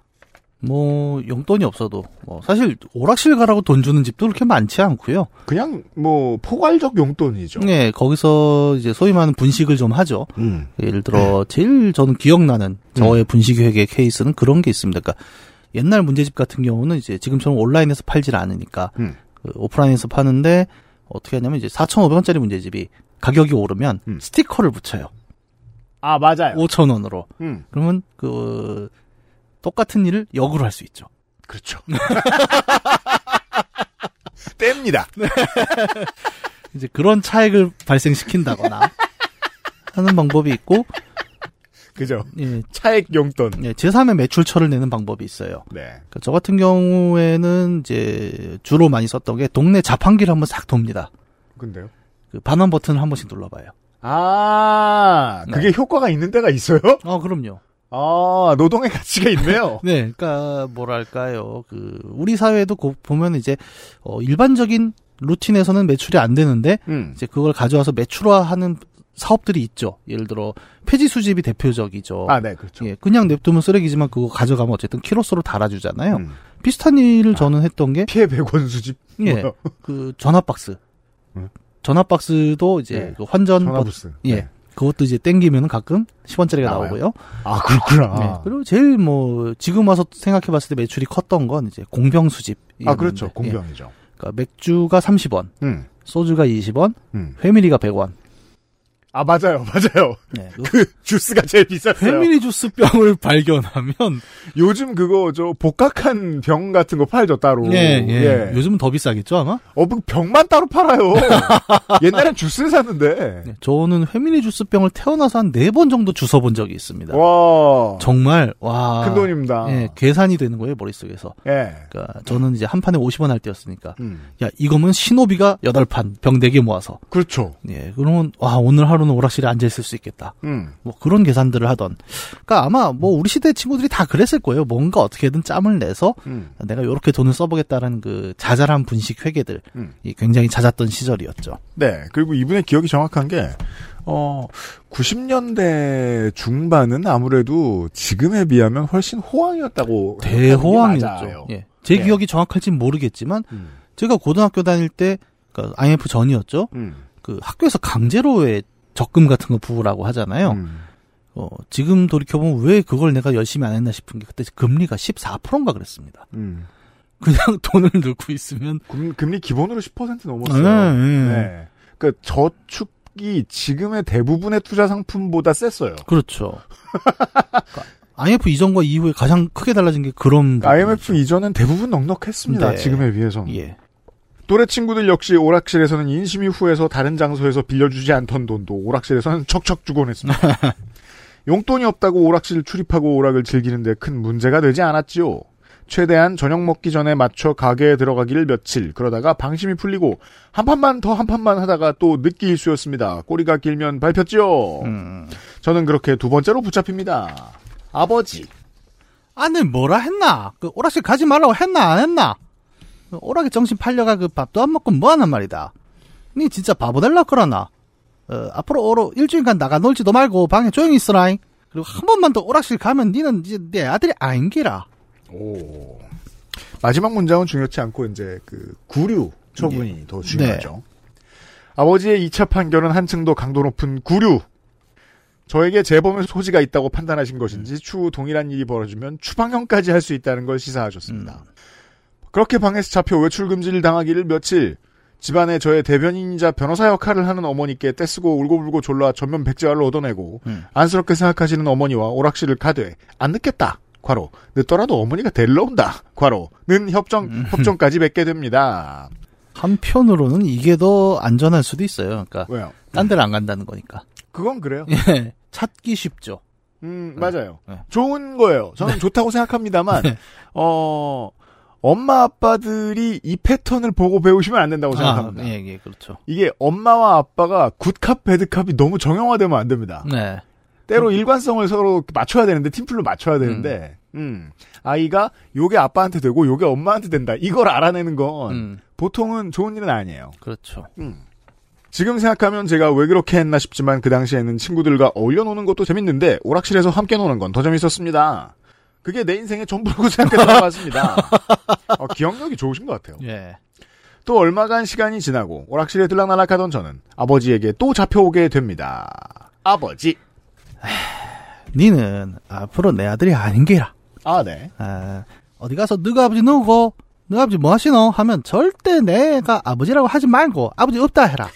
뭐 용돈이 없어도 뭐 사실 오락실 가라고 돈 주는 집도 그렇게 많지 않고요. 그냥 뭐 포괄적 용돈이죠. 네, 거기서 이제 소위 말하는 분식을 좀 하죠. 음. 예를 들어 제일 저는 기억나는 저의 분식 회계 케이스는 그런 게 있습니다. 그러니까 옛날 문제집 같은 경우는 이제 지금처럼 온라인에서 팔질 않으니까 음. 그 오프라인에서 파는데 어떻게 하냐면 이제 4,500원짜리 문제집이 가격이 오르면 음. 스티커를 붙여요. 아 맞아요. 5,000원으로. 음. 그러면 그 똑같은 일을 역으로 할 수 있죠. 그렇죠. 뗍니다. 이제 그런 차액을 발생시킨다거나 하는 방법이 있고 그죠. 예, 차액 용돈. 예, 제3의 매출처를 내는 방법이 있어요. 네. 그러니까 저 같은 경우에는 이제 주로 많이 썼던 게 동네 자판기를 한번 싹 돕니다. 근데요? 그 반환 버튼을 한 번씩 눌러봐요. 아, 그게 네. 효과가 있는 데가 있어요? 어, 그럼요. 아, 노동의 가치가 있네요. 네, 그러니까 뭐랄까요, 그 우리 사회도 고- 보면 이제 어, 일반적인 루틴에서는 매출이 안 되는데 음. 이제 그걸 가져와서 매출화하는 사업들이 있죠. 예를 들어 폐지 수집이 대표적이죠. 아, 네, 그렇죠. 예, 그냥 냅두면 쓰레기지만 그거 가져가면 어쨌든 키로수로 달아주잖아요. 음. 비슷한 일을 저는 했던 게 피해 100원 수집. 예? 그 전화 박스. 음. 전화 박스도 이제 네. 그 환전 버- 전화부스. 예. 네. 그것도 이제 땡기면 가끔 10원짜리가 나와요? 나오고요. 아, 그렇구나. 네. 그리고 제일 뭐 지금 와서 생각해 봤을 때 매출이 컸던 건 이제 공병 수집. 아, 그렇죠. 공병이죠. 그러니까 맥주가 30원, 음. 소주가 20원, 음. 회밀이가 100원. 아, 맞아요. 맞아요. 네. 그그 주스가 제일 비쌌어요. 회밀이 주스 병을 발견하면 요즘 그거 저 복각한 병 같은 거 팔죠 따로. 예, 예. 요즘은 더 비싸겠죠, 아마? 어, 그 병만 따로 팔아요. 옛날엔 주스를 샀는데. 네. 저는 회밀이 주스 병을 태어나서 한 네 번 정도 주워 본 적이 있습니다. 와. 정말 와. 큰 돈입니다. 예, 계산이 되는 거예요, 머릿속에서. 예. 그러니까 저는 이제 한 판에 50원 할 때였으니까. 음. 야, 이거면 신호비가 8판 병 4개 모아서. 그렇죠. 예, 그러면 와, 오늘 하루 는 오락실에 앉아 있을 수 있겠다. 음. 뭐 그런 계산들을 하던. 그러니까 아마 뭐 우리 시대 친구들이 다 그랬을 거예요. 뭔가 어떻게든 짬을 내서 음. 내가 이렇게 돈을 써보겠다는 그 자잘한 분식 회계들 음. 이 굉장히 잦았던 시절이었죠. 네. 그리고 이분의 기억이 정확한 게, 어, 90년대 중반은 아무래도 지금에 비하면 훨씬 호황이었다고. 대호황이었죠. 예. 제 예. 기억이 정확할진 모르겠지만 음. 제가 고등학교 다닐 때 그러니까 IMF 전이었죠. 음. 그 학교에서 강제로의 적금 같은 거 부으라고 하잖아요. 음. 어, 지금 돌이켜보면 왜 그걸 내가 열심히 안 했나 싶은 게 그때 금리가 14%인가 그랬습니다. 음. 그냥 돈을 넣고 있으면 금, 금리 기본으로 10% 넘었어요. 네, 네. 네. 그 저축이 지금의 대부분의 투자 상품보다 셌어요. 그렇죠. 그러니까 IMF 이전과 이후에 가장 크게 달라진 게 그런 IMF 부분이죠. 이전은 대부분 넉넉했습니다. 네. 지금에 비해서는. 예. 또래 친구들 역시 오락실에서는 인심이 후에서 다른 장소에서 빌려주지 않던 돈도 오락실에서는 척척 주곤 했습니다. 용돈이 없다고 오락실 출입하고 오락을 즐기는데 큰 문제가 되지 않았지요. 최대한 저녁 먹기 전에 맞춰 가게에 들어가기를 며칠 그러다가 방심이 풀리고 한 판만 더 한 판만 하다가 또 늦기 일수였습니다. 꼬리가 길면 밟혔지요. 음. 저는 그렇게 두 번째로 붙잡힙니다. 아버지. 아내 뭐라 했나? 그 오락실 가지 말라고 했나 안 했나? 그 오락에 정신 팔려가 그 밥도 안 먹고 뭐 하는 말이다. 니 진짜 바보 될라 그러나? 어, 앞으로 오로 일주일간 나가 놀지도 말고 방에 조용히 있으라잉. 그리고 한 번만 더 오락실 가면 니는 이제 내 아들이 아닌기라. 오. 마지막 문장은 중요치 않고 이제 그 구류 처분이 더 중요하죠. 아버지의 2차 판결은 한층 더 강도 높은 구류. 저에게 재범의 소지가 있다고 판단하신 것인지 추후 동일한 일이 벌어지면 추방형까지 할 수 있다는 걸 시사하셨습니다. 그렇게 방에서 잡혀 외출 금지를 당하기를 며칠 집안에 저의 대변인이자 변호사 역할을 하는 어머니께 떼쓰고 울고불고 졸라 전면 백제화를 얻어내고 음. 안쓰럽게 생각하시는 어머니와 오락실을 가되 안 늦겠다. 과로 늦더라도 어머니가 데리러 온다. 과로는 협정 음. 협정까지 맺게 됩니다. 한편으로는 이게 더 안전할 수도 있어요. 그러니까 왜요? 딴 데를 안 간다는 거니까. 그건 그래요. 예. 찾기 쉽죠. 음 맞아요. 네. 좋은 거예요. 저는 좋다고 생각합니다만 네. 어 엄마 아빠들이 이 패턴을 보고 배우시면 안 된다고 생각합니다. 아, 예, 예, 그렇죠. 이게 엄마와 아빠가 굿캅 배드캅이 너무 정형화되면 안 됩니다. 네. 때로 일관성을 서로 맞춰야 되는데 팀플로 맞춰야 되는데 음. 아이가 요게 아빠한테 되고 요게 엄마한테 된다. 이걸 알아내는 건 음, 보통은 좋은 일은 아니에요. 그렇죠. 음. 지금 생각하면 제가 왜 그렇게 했나 싶지만 그 당시에는 친구들과 어울려 노는 것도 재밌는데 오락실에서 함께 노는 건 더 재밌었습니다. 그게 내 인생의 전부라고 생각해 나왔습니다. 어, 기억력이 좋으신 것 같아요. 예. 또 얼마간 시간이 지나고 오락실에 들락날락하던 저는 아버지에게 또 잡혀오게 됩니다. 아버지. 니는 앞으로 내 아들이 아닌 게라. 아, 네. 아, 어디 가서 너가 아버지 누구고, 너 아버지 뭐 하시노? 하면 절대 내가 아버지라고 하지 말고 아버지 없다 해라.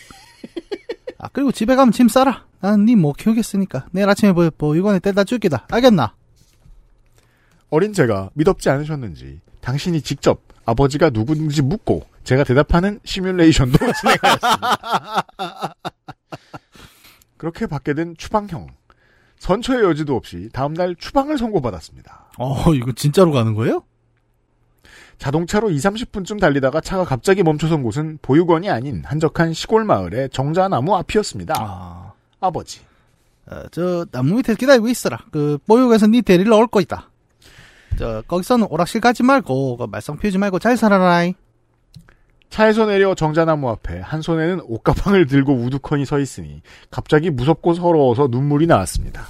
아, 그리고 집에 가면 짐 싸라. 나는 니못 키우겠으니까. 내일 아침에 뭐, 보육원에 떼다 줄기다. 알겠나? 어린 제가 믿었지 않으셨는지 당신이 직접 아버지가 누구인지 묻고 제가 대답하는 시뮬레이션도 진행하였습니다. 그렇게 받게 된 추방형. 선처의 여지도 없이 다음날 추방을 선고받았습니다. 어, 이거 진짜로 가는 거예요? 자동차로 2, 30분쯤 달리다가 차가 갑자기 멈춰선 곳은 보육원이 아닌 한적한 시골 마을의 정자나무 앞이었습니다. 아, 아버지. 어, 저, 나무 밑에 기다리고 있어라. 그, 보육에서 니 데리러 올 거이다. 저, 거기서는 오락실 가지 말고, 그 말썽 피우지 말고 잘 살아라잉. 차에서 내려 정자나무 앞에 한 손에는 옷가방을 들고 우두커니 서 있으니 갑자기 무섭고 서러워서 눈물이 나왔습니다.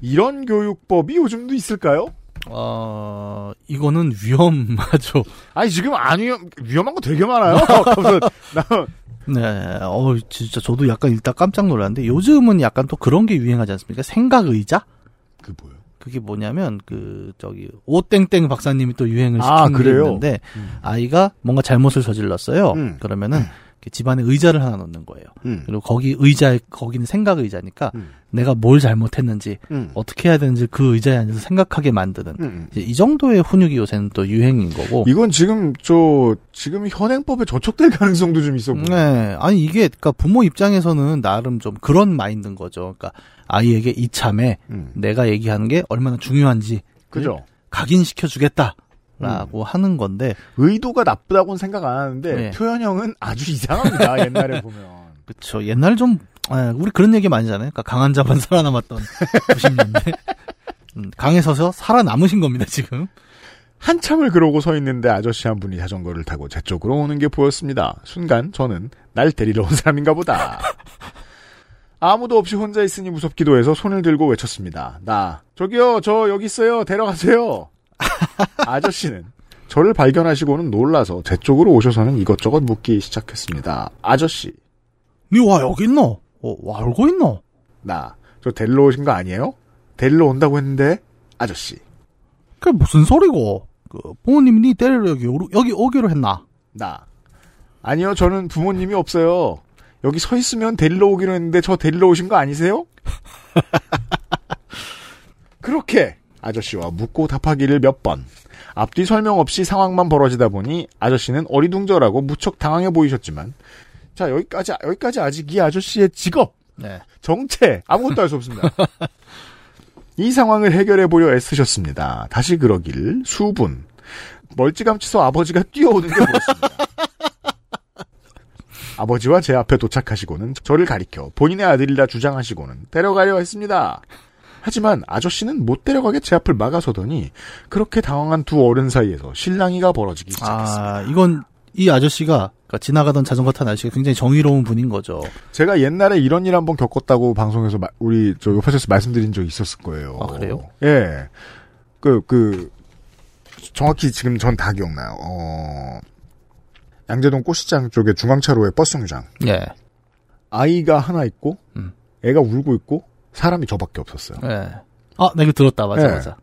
이런 교육법이 요즘도 있을까요? 어, 이거는 위험하죠. 아니 지금 안 위험 위험한 거 되게 많아요. 네, 어, 진짜 저도 약간 일단 깜짝 놀랐는데 요즘은 약간 또 그런 게 유행하지 않습니까? 생각 의자? 그 뭐요? 그게 뭐냐면 그 저기 오땡땡 박사님이 또 유행을 아, 시킨 게 그래요? 있는데 음. 아이가 뭔가 잘못을 저질렀어요. 음. 그러면은 이렇게 집안에 의자를 하나 놓는 거예요. 음. 그리고 거기 의자에 거기는 생각 의자니까 음. 내가 뭘 잘못했는지 음. 어떻게 해야 되는지 그 의자에 앉아서 생각하게 만드는 음. 이제 이 정도의 훈육이 요새는 또 유행인 거고. 이건 지금 저 지금 현행법에 저촉될 가능성도 좀 있어 보여요. 네, 아니 이게 그러니까 부모 입장에서는 나름 좀 그런 마인드인 거죠. 그러니까 아이에게 이참에 음. 내가 얘기하는 게 얼마나 중요한지 그죠? 각인시켜 주겠다 라고 하는 건데 의도가 나쁘다고는 생각 안 하는데 네. 표현형은 아주 이상합니다. 옛날에 보면. 그쵸 옛날 좀 아, 우리 그런 얘기 많이 하잖아요. 그러니까 강한 자만 살아남았던 90년대 음, 강에 서서 살아남으신 겁니다 지금. 한참을 그러고 서 있는데 아저씨 한 분이 자전거를 타고 제 쪽으로 오는 게 보였습니다. 순간 저는 날 데리러 온 사람인가 보다. 아무도 없이 혼자 있으니 무섭기도 해서 손을 들고 외쳤습니다. 나 저기요 저 여기 있어요 데려가세요. 아저씨는 저를 발견하시고는 놀라서 제 쪽으로 오셔서는 이것저것 묻기 시작했습니다. 아저씨 니와 여기 있노? 어, 와 알고 있노? 나저 데리러 오신 거 아니에요? 데리러 온다고 했는데 아저씨 그게 무슨 소리고? 그 부모님이 니 데리러 여기 여기 오기로 했나? 나 아니요 저는 부모님이 없어요 여기 서 있으면 데리러 오기로 했는데 저 데리러 오신 거 아니세요? 그렇게 아저씨와 묻고 답하기를 몇 번 앞뒤 설명 없이 상황만 벌어지다 보니 아저씨는 어리둥절하고 무척 당황해 보이셨지만 자 여기까지 여기까지 아직 이 아저씨의 직업 네. 정체 아무것도 알 수 없습니다. 이 상황을 해결해 보려 애쓰셨습니다. 다시 그러길 수분 멀찌감치서 아버지가 뛰어오는 게 보였습니다. 아버지와 제 앞에 도착하시고는 저를 가리켜 본인의 아들이라 주장하시고는 데려가려 했습니다. 하지만 아저씨는 못 데려가게 제 앞을 막아서더니 그렇게 당황한 두 어른 사이에서 실랑이가 벌어지기 시작했습니다. 아 이건 이 아저씨가 그러니까 지나가던 자전거 탄 아저씨가 굉장히 정의로운 분인 거죠. 제가 옛날에 이런 일 한 번 겪었다고 방송에서 마- 우리 저 요파에서 말씀드린 적이 있었을 거예요. 아, 그래요? 예. 그, 그, 정확히 지금 전 다 기억나요. 어, 양재동 꽃시장 쪽에 중앙차로에 버스 정류장. 예. 아이가 하나 있고, 음. 애가 울고 있고, 사람이 저밖에 없었어요. 예. 아, 나 이거 들었다. 맞아, 예. 맞아.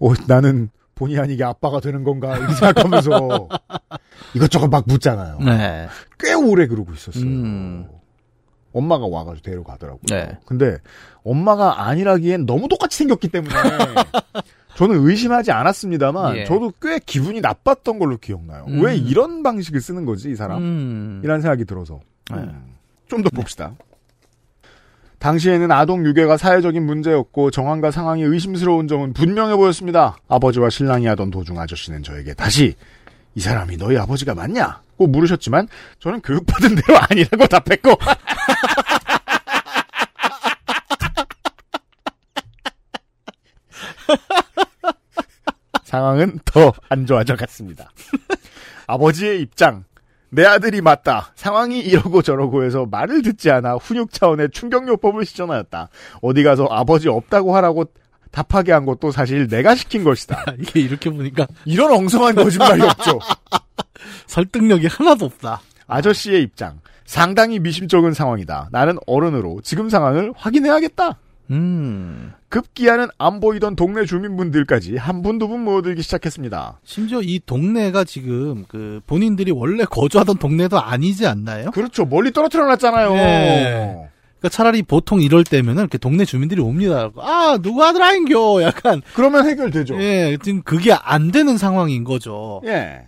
어, 나는 본의 아니게 아빠가 되는 건가, 이렇게 생각하면서 이것저것 막 묻잖아요. 네. 꽤 오래 그러고 있었어요. 음. 엄마가 와가지고 데려가더라고요. 네. 근데 엄마가 아니라기엔 너무 똑같이 생겼기 때문에 저는 의심하지 않았습니다만 예. 저도 꽤 기분이 나빴던 걸로 기억나요. 음. 왜 이런 방식을 쓰는 거지 이 사람? 음. 이란 생각이 들어서 네. 좀더 봅시다. 당시에는 아동 유괴가 사회적인 문제였고 정황과 상황이 의심스러운 점은 분명해 보였습니다. 아버지와 신랑이 하던 도중 아저씨는 저에게 다시 이 사람이 너희 아버지가 맞냐? 고 물으셨지만 저는 교육받은 대로 아니라고 답했고 상황은 더 안 좋아져 갔습니다. 아버지의 입장. 내 아들이 맞다. 상황이 이러고 저러고 해서 말을 듣지 않아 훈육 차원의 충격요법을 시전하였다. 어디 가서 아버지 없다고 하라고 답하게 한 것도 사실 내가 시킨 것이다. 이게 이렇게 보니까 이런 엉성한 거짓말이 없죠. 설득력이 하나도 없다. 아저씨의 입장. 상당히 미심쩍은 상황이다. 나는 어른으로 지금 상황을 확인해야겠다. 음. 급기야는 안 보이던 동네 주민분들까지 한 분두분 모여들기 시작했습니다. 심지어 이 동네가 지금 그 본인들이 원래 거주하던 동네도 아니지 않나요? 그렇죠. 멀리 떨어뜨려 놨잖아요. 네. 그러니까 차라리 보통 이럴 때면은 이렇게 동네 주민들이 옵니다. 아, 누구 아들 아인겨? 약간 그러면 해결되죠. 예, 지금 그게 안 되는 상황인 거죠. 예.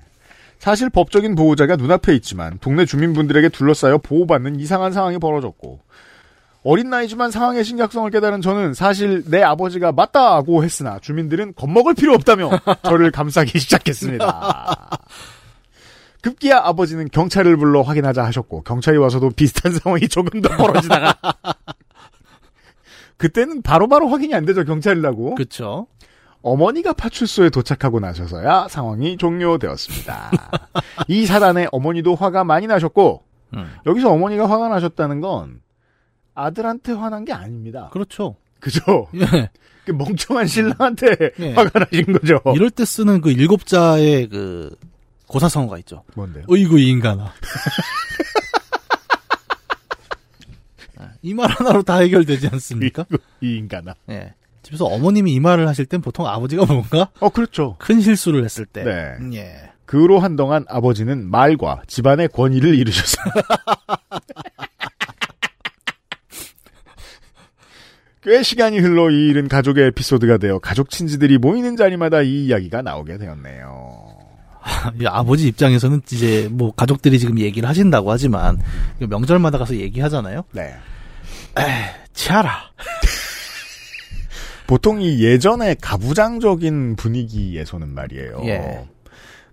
사실 법적인 보호자가 눈앞에 있지만 동네 주민분들에게 둘러싸여 보호받는 이상한 상황이 벌어졌고 어린 나이지만 상황의 심각성을 깨달은 저는 사실 내 아버지가 맞다고 했으나 주민들은 겁먹을 필요 없다며 저를 감싸기 시작했습니다. 급기야 아버지는 경찰을 불러 확인하자 하셨고 경찰이 와서도 비슷한 상황이 조금 더 벌어지다가 그때는 바로바로 확인이 안 되죠 경찰이라고 그렇죠. 어머니가 파출소에 도착하고 나셔서야 상황이 종료되었습니다. 이 사단에 어머니도 화가 많이 나셨고 음. 여기서 어머니가 화가 나셨다는 건 아들한테 화난 게 아닙니다. 그렇죠. 그죠? 예. 그 멍청한 신랑한테 예. 화가 나신 거죠. 이럴 때 쓰는 그 일곱 자의 그 고사성어가 있죠. 뭔데요? 어이구 이 인간아. 이 말 하나로 다 해결되지 않습니까? 이 인간아. 예. 집에서 어머님이 이 말을 하실 땐 보통 아버지가 뭔가 어, 그렇죠. 큰 실수를 했을 때. 네. 예. 그로 한동안 아버지는 말과 집안의 권위를 이루셨습니 다. 꽤 시간이 흘러 이 일은 가족의 에피소드가 되어 가족 친지들이 모이는 자리마다 이 이야기가 나오게 되었네요. 이 아버지 입장에서는 이제 뭐 가족들이 지금 얘기를 하신다고 하지만 명절마다 가서 얘기하잖아요. 네. 치아라. 보통 이 예전의 가부장적인 분위기에서는 말이에요. 예.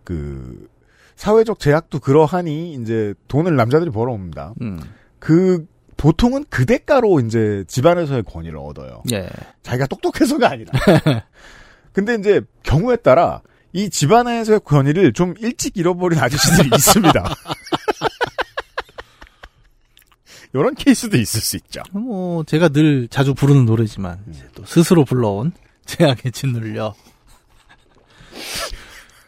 그 사회적 제약도 그러하니 이제 돈을 남자들이 벌어옵니다. 음. 그 보통은 그 대가로 이제 집안에서의 권위를 얻어요. 예. 자기가 똑똑해서가 아니라. 근데 이제 경우에 따라 이 집안에서의 권위를 좀 일찍 잃어버린 아저씨들이 있습니다. 이런 케이스도 있을 수 있죠. 뭐 제가 늘 자주 부르는 노래지만 이제 또 스스로 불러온 재앙에 짓눌려.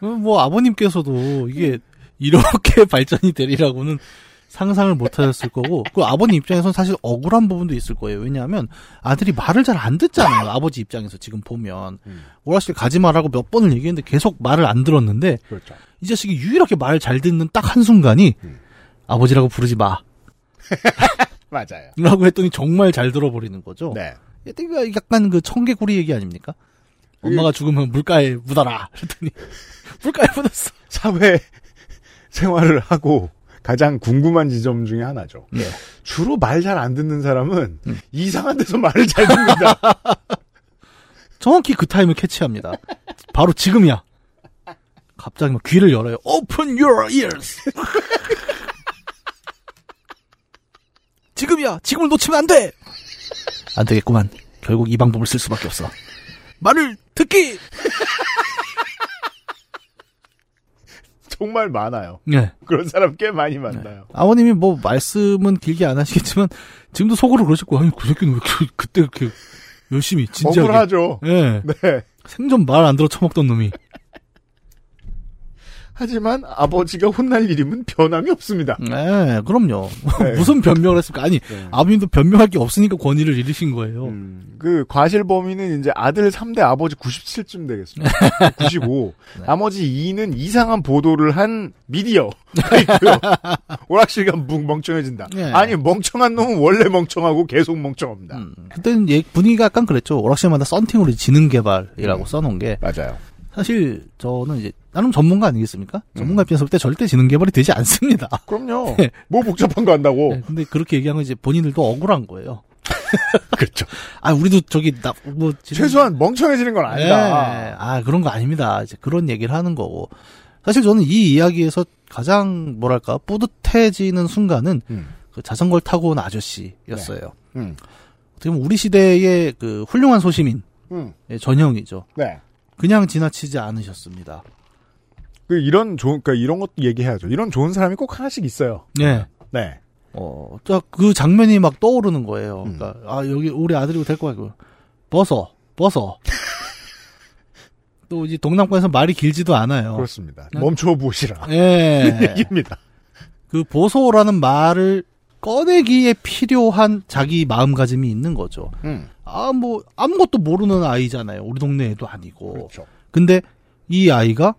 어, 뭐 아버님께서도 이게 이렇게 발전이 되리라고는 상상을 못 하셨을 거고 그 아버님 입장에서는 사실 억울한 부분도 있을 거예요. 왜냐하면 아들이 말을 잘 안 듣잖아요. 아버지 입장에서 지금 보면 오락실 가지 말라고 몇 번을 얘기했는데 계속 말을 안 들었는데 그렇죠. 이 자식이 유일하게 말잘 듣는 딱 한 순간이 아버지라고 부르지 마. 맞아요. 라고 했더니 정말 잘 들어버리는 거죠. 네. 약간 그 청개구리 얘기 아닙니까? 엄마가 죽으면 물가에 묻어라. 그랬더니 물가에 묻었어. 사회 생활을 하고 가장 궁금한 지점 중에 하나죠. 네. 주로 말 잘 안 듣는 사람은 이상한 데서 말을 잘 듣는다. 정확히 그 타임을 캐치합니다. 바로 지금이야. 갑자기 막 귀를 열어요. Open your ears. 지금이야. 지금을 놓치면 안 돼. 안 되겠구만. 결국 이 방법을 쓸 수밖에 없어. 말을 듣기. 정말 많아요. 네. 그런 사람 꽤 많이 만나요. 아버님이 뭐 말씀은 길게 안 하시겠지만 지금도 속으로 거예요. 아니 그 새끼는 왜 이렇게 그때 그렇게 열심히 진지하게 억울하죠. 예. 네. 생전 말 안 들어 처먹던 놈이. 하지만 아버지가 혼날 일이면 변함이 없습니다. 네, 그럼요. 네. 무슨 변명을 했을까? 아니, 네. 아버님도 변명할 게 없으니까 권위를 잃으신 거예요. 그 과실 범위는 이제 아들 3대 아버지 97쯤 되겠습니다. 95. 나머지 2는 이상한 보도를 한 미디어가 있고요. 오락실가 뭉- 멍청해진다. 네. 아니 멍청한 놈은 원래 멍청하고 계속 멍청합니다. 그때는 얘- 분위기가 약간 그랬죠. 오락실마다 썬팅으로 지능 개발이라고 써놓은 게. 맞아요. 사실 저는 이제 나름 전문가 아니겠습니까? 전문가 입장에서 볼 때 절대 지능 개발이 되지 않습니다. 그럼요. 네. 뭐 복잡한 거 한다고. 네, 근데 그렇게 얘기하면 이제 본인들도 억울한 거예요. 그렇죠. 아, 우리도 저기 나뭐 최소한 멍청해지는 건 아니다. 아, 그런 거 아닙니다. 이제 그런 얘기를 하는 거고. 사실 저는 이 이야기에서 가장 뭐랄까 뿌듯해지는 순간은 음. 그 자전거를 타고 온 아저씨였어요. 음. 어떻게 보면 우리 시대의 그 훌륭한 소시민의 음. 전형이죠. 네. 그냥 지나치지 않으셨습니다. 그 이런 좋은 그러니까 이런 것도 얘기해야죠. 이런 좋은 사람이 꼭 하나씩 있어요. 네. 네. 어, 그 장면이 막 떠오르는 거예요. 그러니까 아 여기 우리 아들이 될 거야. 그 벗어, 벗어. 또 이제 동남권에서 말이 길지도 않아요. 그렇습니다. 네. 멈춰 보시라. 예. 얘기입니다. 그 보소라는 말을 꺼내기에 필요한 자기 마음가짐이 있는 거죠. 음. 아, 뭐, 아무것도 모르는 아이잖아요. 우리 동네 애도 아니고. 그렇죠. 근데 이 아이가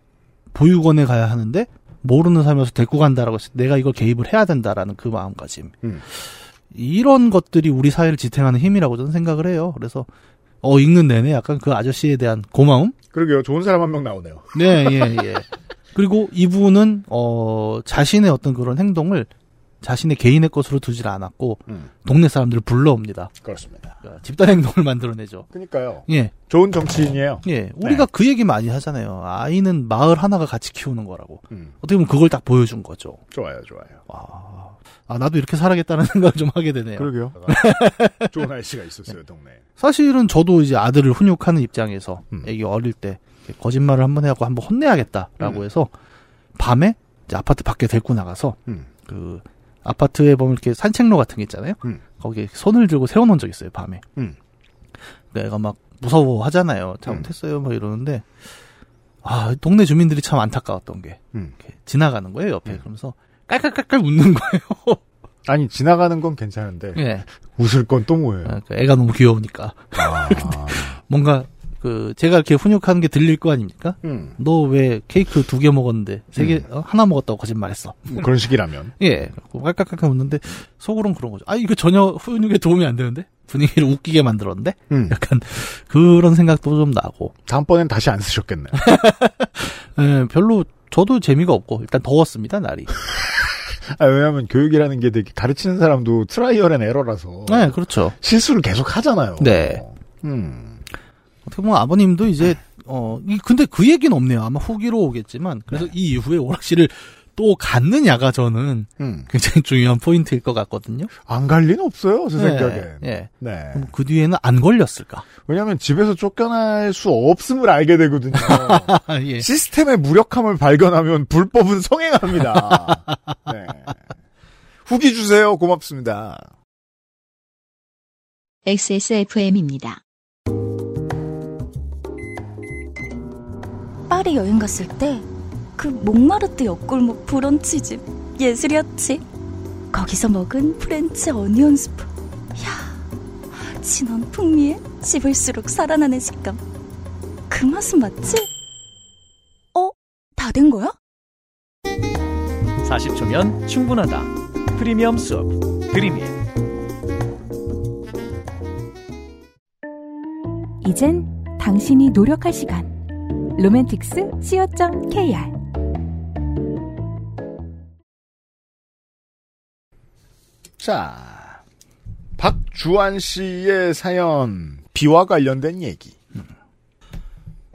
보육원에 가야 하는데 모르는 사람이어서 데리고 간다라고 해서 내가 이걸 개입을 해야 된다라는 그 마음가짐. 음. 이런 것들이 우리 사회를 지탱하는 힘이라고 저는 생각을 해요. 그래서 어 읽는 내내 약간 그 아저씨에 대한 고마움? 그러게요. 좋은 사람 한 명 나오네요. 네, 예, 예. 그리고 이분은 어 자신의 어떤 그런 행동을 자신의 개인의 것으로 두질 않았고 음. 동네 사람들을 불러옵니다. 그렇습니다. 그러니까 집단 행동을 만들어내죠. 그러니까요. 예, 좋은 정치인이에요. 예. 우리가 그 얘기 많이 하잖아요. 아이는 마을 하나가 같이 키우는 거라고. 음. 어떻게 보면 그걸 딱 보여준 거죠. 좋아요, 좋아요. 와, 아 나도 이렇게 살아야겠다는 생각을 좀 하게 되네요. 그러게요. 좋은 아이씨가 있었어요, 동네에. 사실은 저도 이제 아들을 훈육하는 입장에서 음. 애기 어릴 때 거짓말을 한 번 해갖고 한 번 혼내야겠다라고 음. 해서 밤에 이제 아파트 밖에 데리고 나가서 음. 그 아파트에 보면 이렇게 산책로 같은 게 있잖아요. 음. 거기에 손을 들고 세워놓은 적 있어요 밤에. 음. 내가 막 무서워하잖아요. 잘못했어요, 뭐 이러는데 아 동네 주민들이 참 안타까웠던 게 음. 지나가는 거예요 옆에 음. 그러면서 깔깔깔깔 웃는 거예요. 아니, 지나가는 건 괜찮은데, 예, 웃을 건 또 뭐예요? 아, 그 애가 너무 귀여우니까 아. 뭔가 그 제가 이렇게 훈육하는 게 들릴 거 아닙니까? 음. 너왜 케이크 두 개 먹었는데 세개 어, 하나 먹었다고 거짓말했어. 뭐 그런 식이라면. 예, 깔깔깔깔 웃는데 속으론 그런 거죠. 아 이거 전혀 훈육에 도움이 안 되는데 분위기를 웃기게 만들었는데 음. 약간 그런 생각도 좀 나고. 다음번엔 다시 안 쓰셨겠네요. 예, 별로 저도 재미가 없고 일단 더웠습니다 날이. 아, 왜냐하면 교육이라는 게 되게 가르치는 사람도 trial and error라서 네, 그렇죠. 실수를 계속 하잖아요. 네. 음. 어떻게 보면 아버님도 이제 어 이- 근데 그 얘기는 없네요. 아마 후기로 오겠지만 그래서 이 이후에 오락실을 또 갔느냐가 저는 음. 굉장히 중요한 포인트일 것 같거든요. 안 갈 리는 없어요, 제 네, 생각엔. 예. 네. 그럼 그 뒤에는 안 걸렸을까? 왜냐하면 집에서 쫓겨날 수 없음을 알게 되거든요. 아, 예. 시스템의 무력함을 발견하면 불법은 성행합니다. 네. 후기 주세요. 고맙습니다. XSFM입니다. 파리 여행 갔을 때 그 몽마르트 옆골목 브런치집 예술이었지. 거기서 먹은 French onion 수프. 야, 진한 풍미에 씹을수록 살아나는 식감. 그 맛은 맞지? 어? 다 된 거야? 40초면 충분하다. 프리미엄 수업 드림인 이젠 당신이 노력할 시간. 로맨틱스 co.kr 자, 박주환 씨의 사연, 비와 관련된 얘기.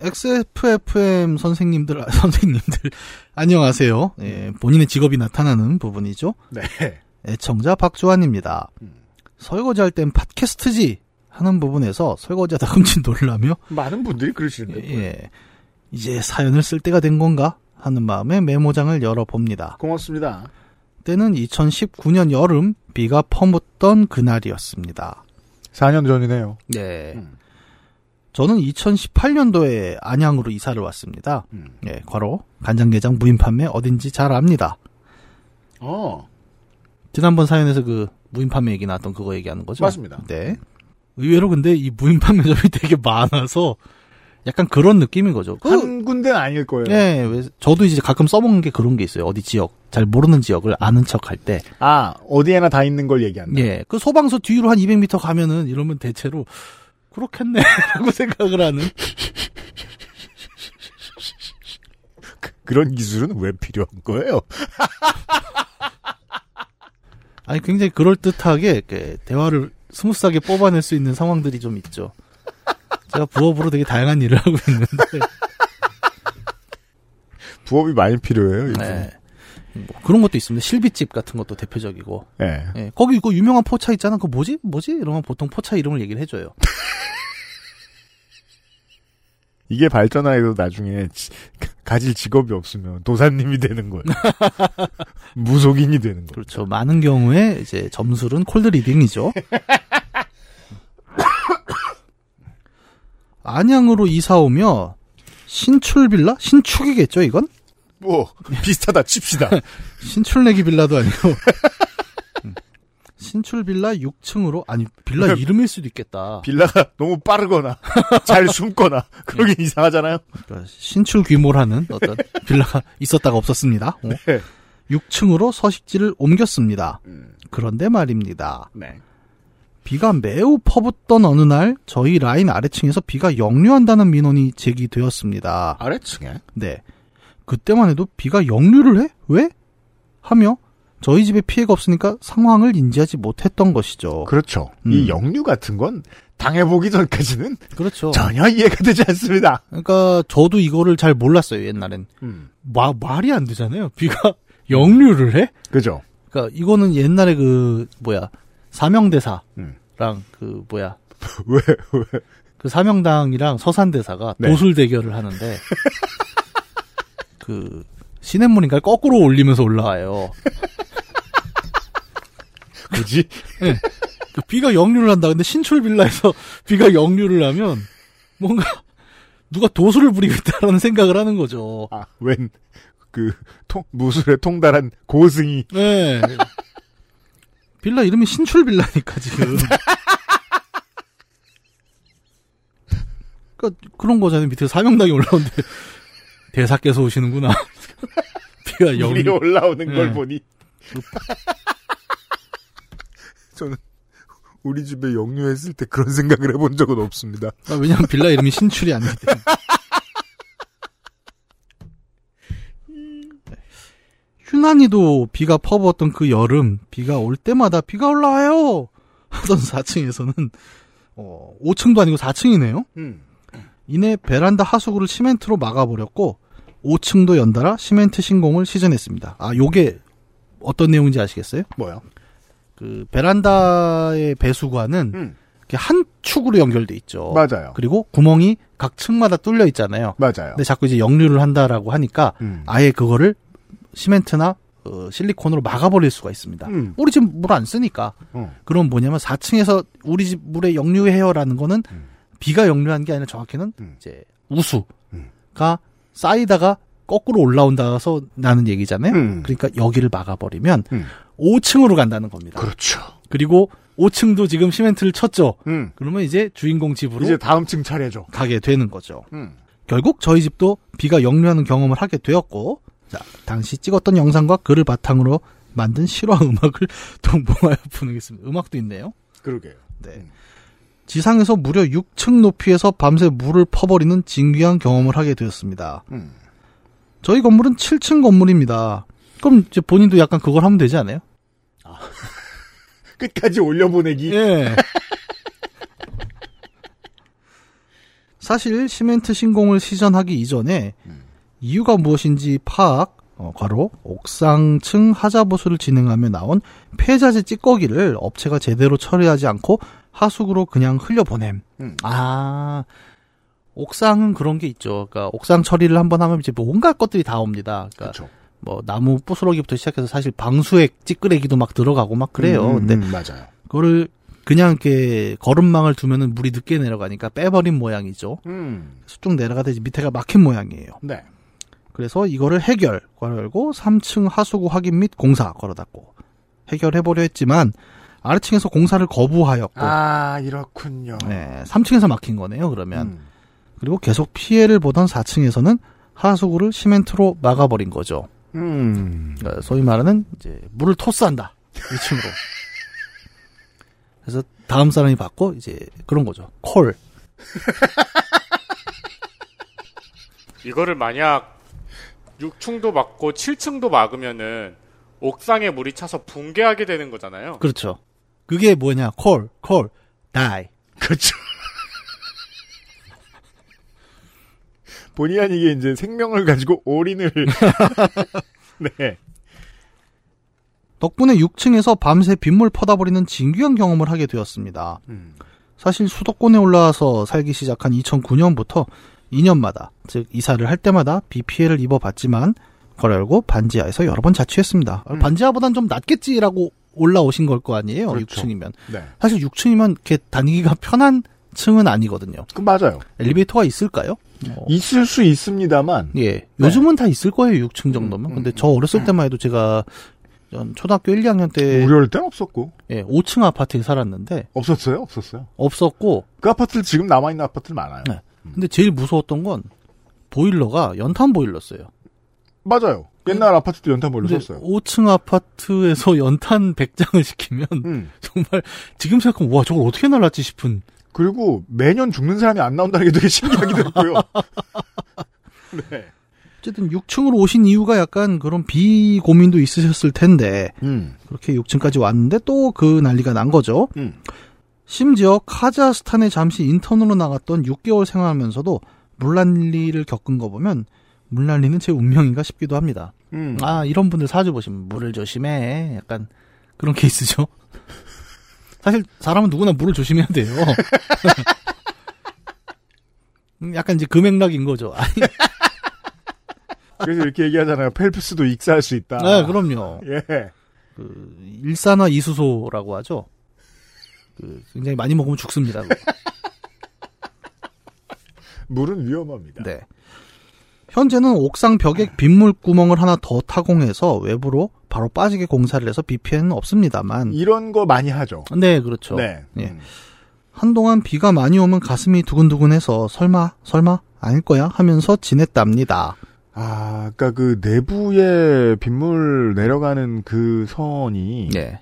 XFFM 선생님들, 아, 선생님들, 안녕하세요. 예, 본인의 직업이 나타나는 부분이죠. 네. 애청자 박주환입니다. 음. 설거지할 땐 팟캐스트지 하는 부분에서 설거지하다 흠칫 놀라며 많은 분들이 그러시는데. 예, 이제 사연을 쓸 때가 된 건가 하는 마음에 메모장을 열어봅니다. 고맙습니다. 때는 2019년 여름 비가 퍼붓던 그날이었습니다. 4년 전이네요. 네. 음. 저는 2018년도에 안양으로 이사를 왔습니다. 음. 예, 과로 간장게장 무인 판매 어딘지 잘 압니다. 어, 지난번 사연에서 그 무인 판매 얘기 나왔던 그거 얘기하는 거죠? 맞습니다. 네. 의외로 근데 이 무인 판매점이 되게 많아서 약간 그런 느낌인 거죠. 그, 한 군데는 아닐 거예요. 예, 왜- 저도 이제 가끔 써먹는 게 그런 게 있어요. 어디 지역, 잘 모르는 지역을 아는 척 할 때. 아, 어디에나 다 있는 걸 얘기한다. 예, 그 소방서 뒤로 한 200m 가면은 이러면 대체로 그렇겠네. 라고 생각을 하는. 그런 기술은 왜 필요한 거예요? 아니, 굉장히 그럴 듯하게 이렇게 대화를 smooth하게 뽑아낼 수 있는 상황들이 좀 있죠. 제가 부업으로 되게 다양한 일을 하고 있는데. 부업이 많이 필요해요. 이분. 네. 뭐 그런 것도 있습니다. 실비집 같은 것도 대표적이고. 예. 예, 거기 그 유명한 포차 있잖아. 그거 뭐지? 뭐지? 이러면 보통 포차 이름을 얘기를 해줘요. 이게 발전하여도 나중에 지- 가질 직업이 없으면 도사님이 되는 거예요. 무속인이 되는 거예요. 그렇죠. 많은 경우에 이제 점술은 cold reading이죠. 안양으로 이사 오며 신출 빌라? 신축이겠죠, 이건? 뭐 비슷하다 칩시다. 신출내기 빌라도 아니고. 음. 신출 빌라 6층으로 아니 빌라 이름일 수도 있겠다. 빌라가 너무 빠르거나 잘 숨거나 그러긴 이상하잖아요. 그러니까 신출 귀몰하는 어떤 빌라가 있었다가 없었습니다. 어. 네. 6층으로 서식지를 옮겼습니다. 음, 그런데 말입니다. 네. 비가 매우 퍼붓던 어느 날 저희 라인 아래층에서 비가 역류한다는 민원이 제기되었습니다. 아래층에 네. 그때만 해도 비가 역류를 해? 왜? 하며 저희 집에 피해가 없으니까 상황을 인지하지 못했던 것이죠. 그렇죠. 음. 이 역류 같은 건 당해보기 전까지는 그렇죠. 전혀 이해가 되지 않습니다. 그러니까 저도 이거를 잘 몰랐어요 옛날엔. 음. 마, 말이 안 되잖아요. 비가 역류를 해? 그죠. 그러니까 이거는 옛날에 그 뭐야 사명대사랑 음. 그 뭐야 왜, 왜. 그 사명당이랑 서산대사가 네. 도술 대결을 하는데 그 시냇물인가 거꾸로 올리면서 올라와요. 굳이? 그 비가 역류를 한다. 근데 신출 빌라에서 비가 역류를 하면 뭔가 누가 도술을 부리고 있다라는 생각을 하는 거죠. 아, 웬, 그, 통, 무술에 통달한 고승이. 네. 빌라 이름이 신출 빌라니까 지금. 그러니까 그런 거잖아요. 밑에 사명당이 올라오는데 대사께서 오시는구나. 비가 역류. 올라오는 걸 네. 보니. 저는 우리 집에 역류했을 때 그런 생각을 해본 적은 없습니다. 아, 왜냐면 빌라 이름이 신출이 아니기 때문에. 유난히도 비가 퍼부었던 그 여름, 비가 올 때마다 비가 올라와요! 하던 4층에서는, 어, 5층도 아니고 4층이네요? 음. 이내 베란다 하수구를 시멘트로 막아버렸고, 5층도 연달아 시멘트 신공을 시전했습니다. 아, 요게 어떤 내용인지 아시겠어요? 뭐요? 그, 베란다의 배수관은 음. 한 축으로 연결돼 있죠. 맞아요. 그리고 구멍이 각 층마다 뚫려 있잖아요. 맞아요. 근데 자꾸 이제 역류를 한다라고 하니까 음. 아예 그거를 시멘트나 어, 실리콘으로 막아버릴 수가 있습니다. 음. 우리 집 물 안 쓰니까. 어. 그럼 뭐냐면 4층에서 우리 집 물에 역류해요라는 거는 음. 비가 역류한 게 아니라 정확히는 음. 이제 우수가 음. 쌓이다가 거꾸로 올라온다서 나는 얘기잖아요. 음. 그러니까 여기를 막아버리면 음. 5층으로 간다는 겁니다. 그렇죠. 그리고 5층도 지금 시멘트를 쳤죠. 음. 그러면 이제 주인공 집으로 이제 다음 층 차례죠. 가게 되는 거죠. 음. 결국 저희 집도 비가 역류하는 경험을 하게 되었고, 자, 당시 찍었던 영상과 글을 바탕으로 만든 실화 음악을 동봉하여 부르겠습니다. 음악도 있네요. 그러게요. 네. 음. 지상에서 무려 6층 높이에서 밤새 물을 퍼버리는 진귀한 경험을 하게 되었습니다. 음. 저희 건물은 7층 건물입니다. 그럼 이제 본인도 약간 그걸 하면 되지 않아요? 끝까지 올려보내기. 예. 사실 시멘트 신공을 시전하기 이전에 음. 이유가 무엇인지 파악, 어, 괄호 옥상층 하자 보수를 진행하며 나온 폐자재 찌꺼기를 업체가 제대로 처리하지 않고 하수구로 그냥 흘려보냄. 음. 아, 옥상은 그런 게 있죠. 그러니까 옥상 처리를 한번 하면 이제 뭐 온갖 것들이 다 옵니다. 그러니까 그렇죠. 뭐 나무 부스러기부터 시작해서 사실 방수액 찌끄레기도 막 들어가고 막 그래요. 음, 근데 음, 맞아요. 그거를 그냥 이렇게 걸음망을 두면은 물이 늦게 내려가니까 빼버린 모양이죠. 음. 쭉 내려가다 이제 밑에가 막힌 모양이에요. 네. 그래서 이거를 해결 걸고 3층 하수구 확인 및 공사 걸어 닫고 해결해보려 했지만 아래층에서 공사를 거부하였고 아, 이렇군요. 네, 3층에서 막힌 거네요. 그러면 음. 그리고 계속 피해를 보던 4층에서는 하수구를 시멘트로 막아버린 거죠. 음. 그러니까 소위 말하는 이제 물을 토스한다 2층으로. 그래서 다음 사람이 받고 이제 그런 거죠. 콜. 이거를 만약 6층도 막고 7층도 막으면은 옥상에 물이 차서 붕괴하게 되는 거잖아요. 그렇죠. 그게 뭐냐? 콜, 콜, 다이. 그렇죠. 본의 아니게 이제 생명을 가지고 올인을. 네. 덕분에 6층에서 밤새 빗물 퍼다버리는 진귀한 경험을 하게 되었습니다. 음. 사실 수도권에 올라와서 살기 시작한 2009년부터 2년마다, 즉 이사를 할 때마다 비 피해를 입어봤지만 걸열고 반지하에서 여러 번 자취했습니다. 음. 반지하보단 좀 낫겠지라고 올라오신 걸 거 아니에요? 그렇죠. 6층이면. 네. 사실 6층이면 이렇게 다니기가 편한 층은 아니거든요. 그 맞아요. 엘리베이터가 있을까요? 어, 있을 수 있습니다만. 예. 요즘은 다 있을 거예요, 6층 정도면. 음, 근데 음, 저 어렸을 때만 해도 제가 전 초등학교 1, 2학년 때 우리 땐 없었고. 예, 5층 아파트에 살았는데 없었어요? 없었어요. 없었고 그 아파트들 지금 남아 있는 아파트들 많아요. 네. 근데 제일 무서웠던 건 보일러가 연탄 보일러였어요. 맞아요. 옛날 아파트도 연탄 보일러 썼어요. 5층 아파트에서 연탄 100장을 시키면 음. 정말 지금 생각하면 와 저걸 어떻게 날랐지 싶은 그리고 매년 죽는 사람이 안 나온다는 게 되게 신기하기도 했고요. 네. 어쨌든 6층으로 오신 이유가 약간 그런 비 고민도 있으셨을 텐데 음. 그렇게 6층까지 왔는데 또 그 난리가 난 거죠. 음. 심지어 카자흐스탄에 잠시 인턴으로 나갔던 6개월 생활하면서도 물난리를 겪은 거 보면 물난리는 제 운명인가 싶기도 합니다. 음. 아 이런 분들 사주 보시면 물을 조심해 약간 그런 케이스죠. 사실 사람은 누구나 물을 조심해야 돼요. 음, 약간 이제 금액락인 거죠. 그래서 이렇게 얘기하잖아요. 펠프스도 익사할 수 있다. 네, 그럼요. 예. 그 일산화 이수소라고 하죠. 그 굉장히 많이 먹으면 죽습니다. 물은 위험합니다. 네. 현재는 옥상 벽에 빗물 구멍을 하나 더 타공해서 외부로 바로 빠지게 공사를 해서 비 피해는 없습니다만. 이런 거 많이 하죠. 네, 그렇죠. 네. 예. 음. 한동안 비가 많이 오면 가슴이 두근두근해서 설마 설마 아닐 거야 하면서 지냈답니다. 아, 그니까 그 내부에 빗물 내려가는 그 선이 네.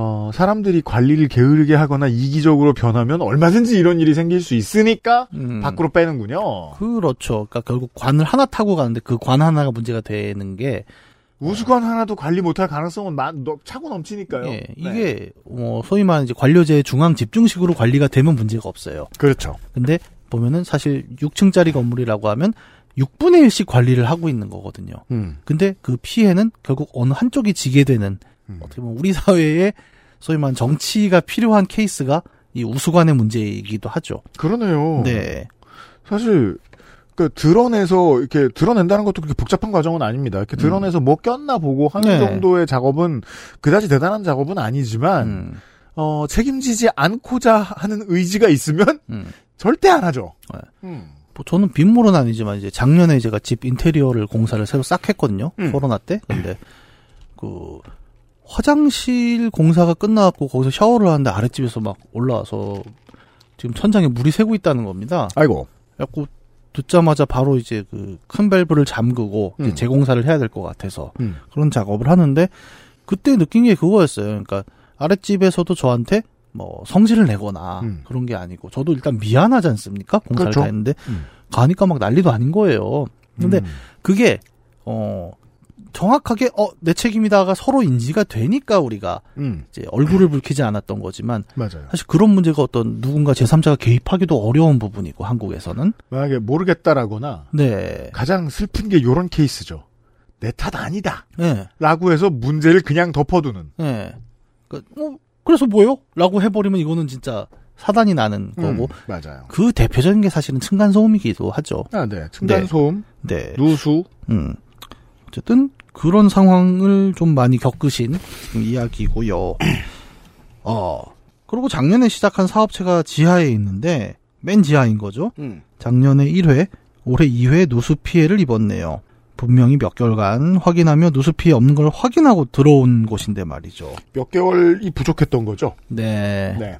어, 사람들이 관리를 게으르게 하거나 이기적으로 변하면 얼마든지 이런 일이 생길 수 있으니까 음, 밖으로 빼는군요. 그렇죠. 그러니까 결국 관을 하나 타고 가는데 그 관 하나가 문제가 되는 게 우수관 하나도 관리 못할 가능성은 많, 너- 차고 넘치니까요. 예, 네. 이게 어, 소위 말하는 이제 관료제 중앙 집중식으로 관리가 되면 문제가 없어요. 그렇죠. 근데 보면은 사실 6층짜리 건물이라고 하면 6분의 1씩 관리를 하고 있는 거거든요. 음. 근데 그 피해는 결국 어느 한쪽이 지게 되는 음. 어떻게 보면 우리 사회에 소위 말하는 정치가 필요한 케이스가 이 우수관의 문제이기도 하죠. 그러네요. 네. 사실 그 드러내서 이렇게 드러낸다는 것도 그렇게 복잡한 과정은 아닙니다. 이렇게 드러내서 뭐 꼈나 보고 하는 네. 정도의 작업은 그다지 대단한 작업은 아니지만 음, 어, 책임지지 않고자 하는 의지가 있으면 음. 절대 안 하죠. 네. 음. 뭐 저는 빗물은 아니지만 이제 작년에 제가 집 인테리어를 공사를 새로 싹 했거든요. 음. 코로나 때. 근데 그 화장실 공사가 끝나갖고 거기서 샤워를 하는데 아랫집에서 막 올라와서 지금 천장에 물이 새고 있다는 겁니다. 아이고. 그래갖고 듣자마자 바로 이제 그 큰 밸브를 잠그고 음. 재공사를 해야 될 것 같아서 음. 그런 작업을 하는데 그때 느낀 게 그거였어요. 그러니까 아랫집에서도 저한테 뭐 성질을 내거나 음. 그런 게 아니고 저도 일단 미안하지 않습니까? 공사를 그렇죠. 다 했는데 음. 가니까 막 난리도 아닌 거예요. 근데 음. 그게 어 정확하게 어 내 책임이다가 서로 인지가 되니까 우리가 음. 이제 얼굴을 붉히지 않았던 거지만 맞아요. 사실 그런 문제가 어떤 누군가 제3자가 개입하기도 어려운 부분이고 한국에서는 만약에 모르겠다라거나 네. 가장 슬픈 게 요런 케이스죠. 내 탓 아니다. 네. 라고 해서 문제를 그냥 덮어두는. 네. 그, 어, 그래서 뭐요? 라고 해버리면 이거는 진짜 사단이 나는 거고 음, 맞아요. 그 대표적인 게 사실은 층간소음이기도 하죠. 아, 네. 층간소음, 네. 누수. 음. 어쨌든 그런 상황을 좀 많이 겪으신 이야기고요. 어. 그리고 작년에 시작한 사업체가 지하에 있는데 맨 지하인 거죠. 음. 작년에 1회, 올해 2회 누수 피해를 입었네요. 분명히 몇 개월간 확인하며 누수 피해 없는 걸 확인하고 들어온 곳인데 말이죠. 몇 개월이 부족했던 거죠. 네. 네.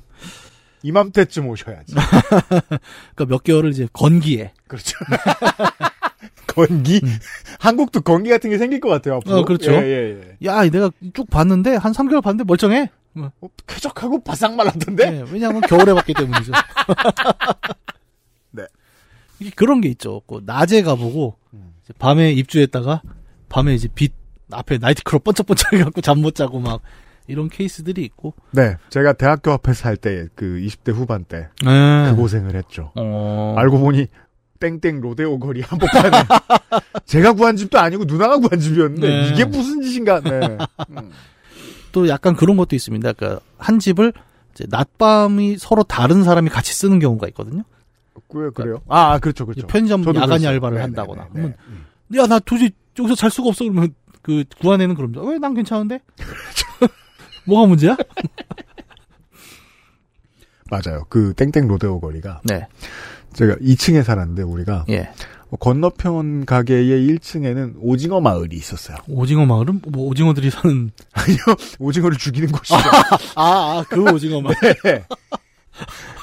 이맘때쯤 오셔야지. 그러니까 몇 개월을 이제 건기에. 그렇죠. 건기? 한국도 건기 같은 게 생길 것 같아요, 앞으로. 어, 그렇죠. 예, 예, 예. 야, 내가 쭉 봤는데 한 3개월 봤는데 멀쩡해. 어, 쾌적하고 바싹 말랐던데? 네, 왜냐하면 겨울에 봤기 때문이죠. 네. 이게 그런 게 있죠. 그 낮에 가보고 음. 밤에 입주했다가 밤에 이제 빛 앞에 나이트클럽 번쩍번쩍 해갖고 잠 못 자고 막 이런 케이스들이 있고. 네. 제가 대학교 앞에서 살 때, 그 20대 후반 때, 네. 그 고생을 했죠. 어. 알고 보니, 땡땡 로데오 거리 한복판에. 제가 구한 집도 아니고 누나가 구한 집이었는데, 네. 이게 무슨 짓인가, 네. 음. 또 약간 그런 것도 있습니다. 그러니까 한 집을 이제 낮밤이 서로 다른 사람이 같이 쓰는 경우가 있거든요. 그, 그래요? 아, 아, 그렇죠, 그렇죠. 편의점 야간. 알바를 네, 한다거나. 네, 네, 그러면 네. 야, 나 도저히 여기서 잘 수가 없어. 그러면 그 구한에는 그럽니다. 왜난 괜찮은데? 뭐가 문제야? 맞아요. 그 땡땡 로데오 거리가 네. 제가 2층에 살았는데 우리가 예. 건너편 가게의 1층에는 오징어 마을이 있었어요. 오징어 마을은 뭐 오징어들이 사는 아니요, 오징어를 죽이는 곳이죠. 아, 아, 그 오징어 마을. 네.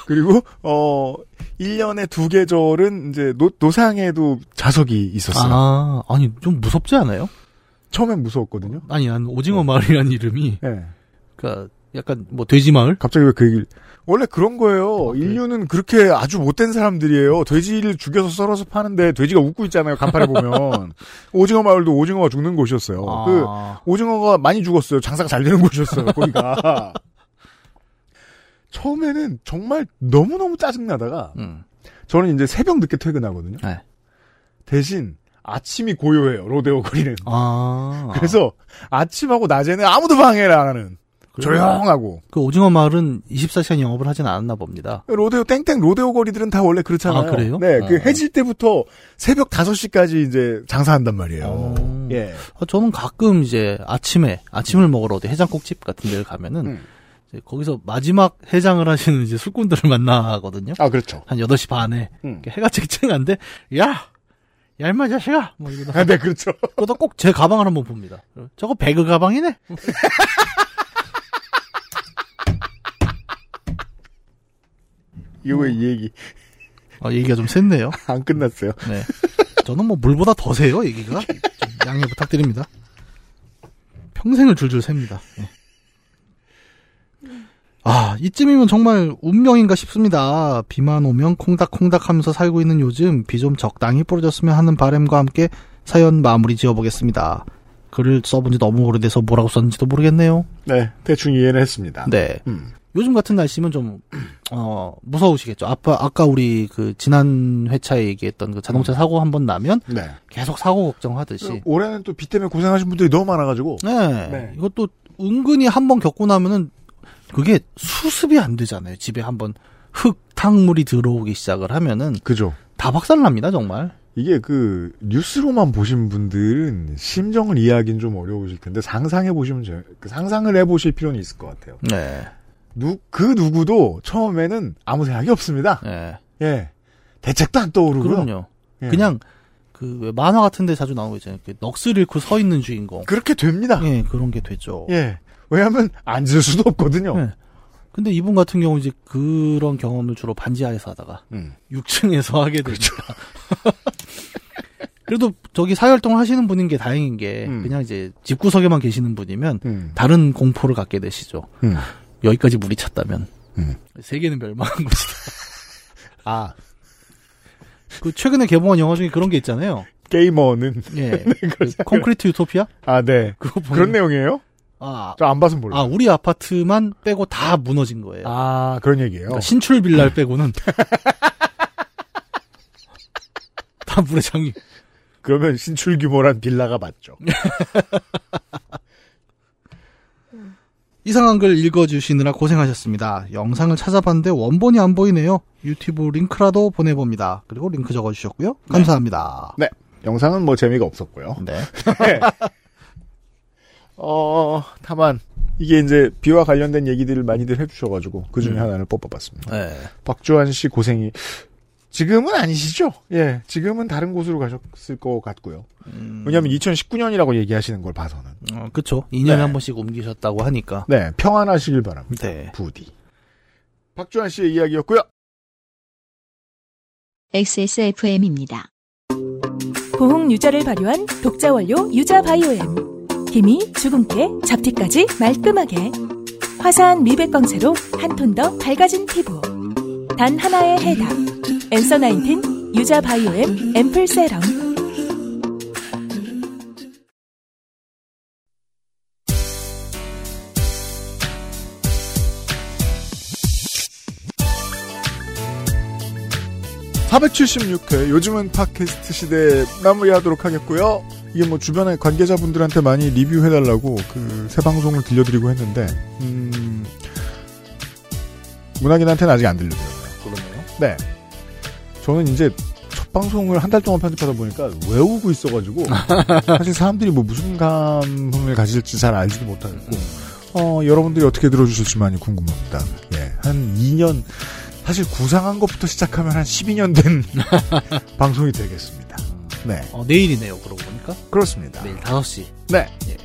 그리고 어 1년에 두 계절은 이제 노, 노상에도 좌석이 있었어요. 아, 아니 좀 무섭지 않아요? 처음엔 무서웠거든요. 아니, 난 오징어 마을이라는 이름이 예. 그러니까 약간 뭐 돼지 마을? 갑자기 왜그 얘기를 원래 그런 거예요. 인류는 그렇게 아주 못된 사람들이에요. 돼지를 죽여서 썰어서 파는데 돼지가 웃고 있잖아요. 간판에 보면. 오징어 마을도 오징어가 죽는 곳이었어요. 그 아, 오징어가 많이 죽었어요. 장사가 잘 되는 곳이었어요. 거기가. 처음에는 정말 너무 너무 짜증 나다가 음. 저는 이제 새벽 늦게 퇴근하거든요. 네. 대신 아침이 고요해요. 로데오 거리는. 아. 그래서 아침하고 낮에는 아무도 방해를 안 하는 조용하고 그 오징어 마을은 24시간 영업을 하진 않았나 봅니다. 로데오 땡땡 로데오 거리들은 다 원래 그렇잖아요. 아, 그래요? 네, 그 아. 해질 때부터 새벽 5시까지 이제 장사한단 말이에요. 어. 예. 아, 저는 가끔 이제 아침에 아침을 먹으러 어디 해장국집 같은 데를 가면은 음. 거기서 마지막 해장을 하시는 이제 술꾼들을 만나거든요. 아, 그렇죠. 한 8시 반에 음. 해가 쨍쨍한데 야! 야, 임마, 자식아! 뭐 이러다. 아, 네, 그렇죠. 그러다 꼭 제 가방을 한번 봅니다. 저거 배그 가방이네? 이거 왜이 얘기 아, 얘기가 좀 샜네요. 안 끝났어요. 네. 저는 뭐 물보다 더 세요, 얘기가. 좀 양해 부탁드립니다. 평생을 줄줄 셉니다. 예. 아, 이쯤이면 정말 운명인가 싶습니다. 비만 오면 콩닥콩닥 하면서 살고 있는 요즘 비 좀 적당히 뿌려졌으면 하는 바람과 함께 사연 마무리 지어보겠습니다. 글을 써본 지 너무 오래돼서 뭐라고 썼는지도 모르겠네요. 네, 대충 이해는 했습니다. 네. 음. 요즘 같은 날씨면 좀, 어, 무서우시겠죠. 아까, 아까 우리 그 지난 회차에 얘기했던 그 자동차 사고 한 번 나면 네. 계속 사고 걱정하듯이. 올해는 또 비 때문에 고생하신 분들이 너무 많아가지고. 네. 네. 이것도 은근히 한 번 겪고 나면은 그게 수습이 안 되잖아요. 집에 한번 흙탕물이 들어오기 시작을 하면은 그죠. 다 박살납니다, 정말. 이게 그 뉴스로만 보신 분들은 심정을 이해하기는 좀 어려우실 텐데 상상해 보시면 제- 그 상상을 해 보실 필요는 있을 것 같아요. 네. 누, 그 누구도 처음에는 아무 생각이 없습니다. 네. 예. 대책도 안 떠오르고요. 그럼요. 예. 그냥 그왜 만화 같은 데 자주 나오고 있잖아요. 그 넋을 잃고 서 있는 주인공. 그렇게 됩니다. 예, 그런 게 되죠. 예. 왜냐하면 앉을 수도 없거든요. 네. 근데 이분 같은 경우 이제 그런 경험을 주로 반지하에서 하다가 음. 6층에서 하게 되죠. 그래도 저기 사회활동을 하시는 분인 게 다행인 게 음. 그냥 이제 집구석에만 계시는 분이면 음. 다른 공포를 갖게 되시죠. 음. 여기까지 물이 찼다면 음. 세계는 멸망한 것이다. 아 그 최근에 개봉한 영화 중에 그런 게 있잖아요. 게이머는 예, 그 콘크리트 유토피아 아 네. 그거 보면 그런 내용이에요? 아, 저 안 봐서 몰라요. 아 우리 아파트만 빼고 다 무너진 거예요. 아, 그런 얘기예요. 그러니까 신출 빌라를 빼고는 다 물에 잠기. 그러면 신출 규모란 빌라가 맞죠. 이상한 글 읽어주시느라 고생하셨습니다. 영상을 찾아봤는데 원본이 안 보이네요. 유튜브 링크라도 보내봅니다. 그리고 링크 적어주셨고요. 감사합니다. 네. 영상은 뭐 재미가 없었고요. 네. 어, 다만 이게 이제 비와 관련된 얘기들을 많이들 해주셔가지고 그 중에 음. 하나를 뽑아봤습니다. 네. 박주환 씨 고생이 지금은 아니시죠? 예, 지금은 다른 곳으로 가셨을 것 같고요. 음, 왜냐하면 2019년이라고 얘기하시는 걸 봐서는 어, 그쵸. 2년에 네. 한 번씩 옮기셨다고 하니까. 네 평안하시길 바랍니다. 네. 부디 박주환 씨의 이야기였고요. XSFM입니다. 보홍 유자를 발효한 독자 원료 유자 바이오엠. 힘이 주근깨, 잡티까지 말끔하게. 화사한 미백 광채로 한 톤 더 밝아진 피부. 단 하나의 해답. 엔서 나인틴 유자 바이오엠 앰플 세럼. 사 476회 요즘은 팟캐스트 시대 마무리하도록 하겠고요. 이게 뭐 주변에 관계자분들한테 많이 리뷰해달라고 그 새 방송을 들려드리고 했는데 음, 문학인한테는 아직 안 들려드려요. 그러네요. 네. 저는 이제 첫 방송을 한 달 동안 편집하다 보니까 외우고 있어가지고 사실 사람들이 뭐 무슨 감흥을 가질지 잘 알지도 못하겠고 어, 여러분들이 어떻게 들어주실지 많이 궁금합니다. 예, 한 2년 사실 구상한 것부터 시작하면 한 12년 된 방송이 되겠습니다. 네, 어, 내일이네요, 그러고 보니까. 그렇습니다. 내일 5시. 네. 예.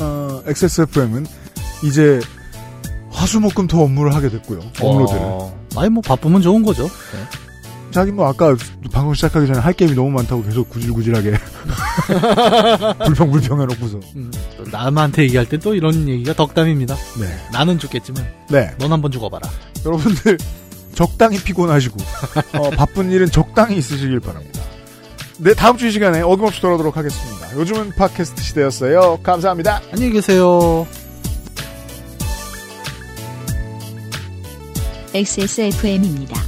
어, XSFM은 이제 화수목금토 업무를 하게 됐고요. 업로드를. 어, 아니, 뭐, 바쁘면 좋은 거죠. 네. 자기 뭐 아까 방송 시작하기 전에 할 게임이 너무 많다고 계속 구질구질하게 불평 불평 해놓고서 음, 또 남한테 얘기할 땐또 이런 얘기가 덕담입니다. 네. 나는 죽겠지만 네. 넌 한번 죽어봐라. 여러분들 적당히 피곤하시고 어, 바쁜 일은 적당히 있으시길 바랍니다. 네, 다음 주 이 시간에 어김없이 돌아오도록 하겠습니다. 요즘은 팟캐스트 시대였어요. 감사합니다. 안녕히 계세요. XSFM입니다.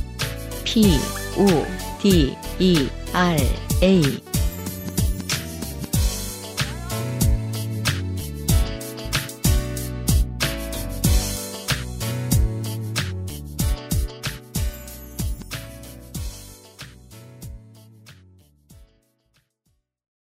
P, O, D, E, R, A.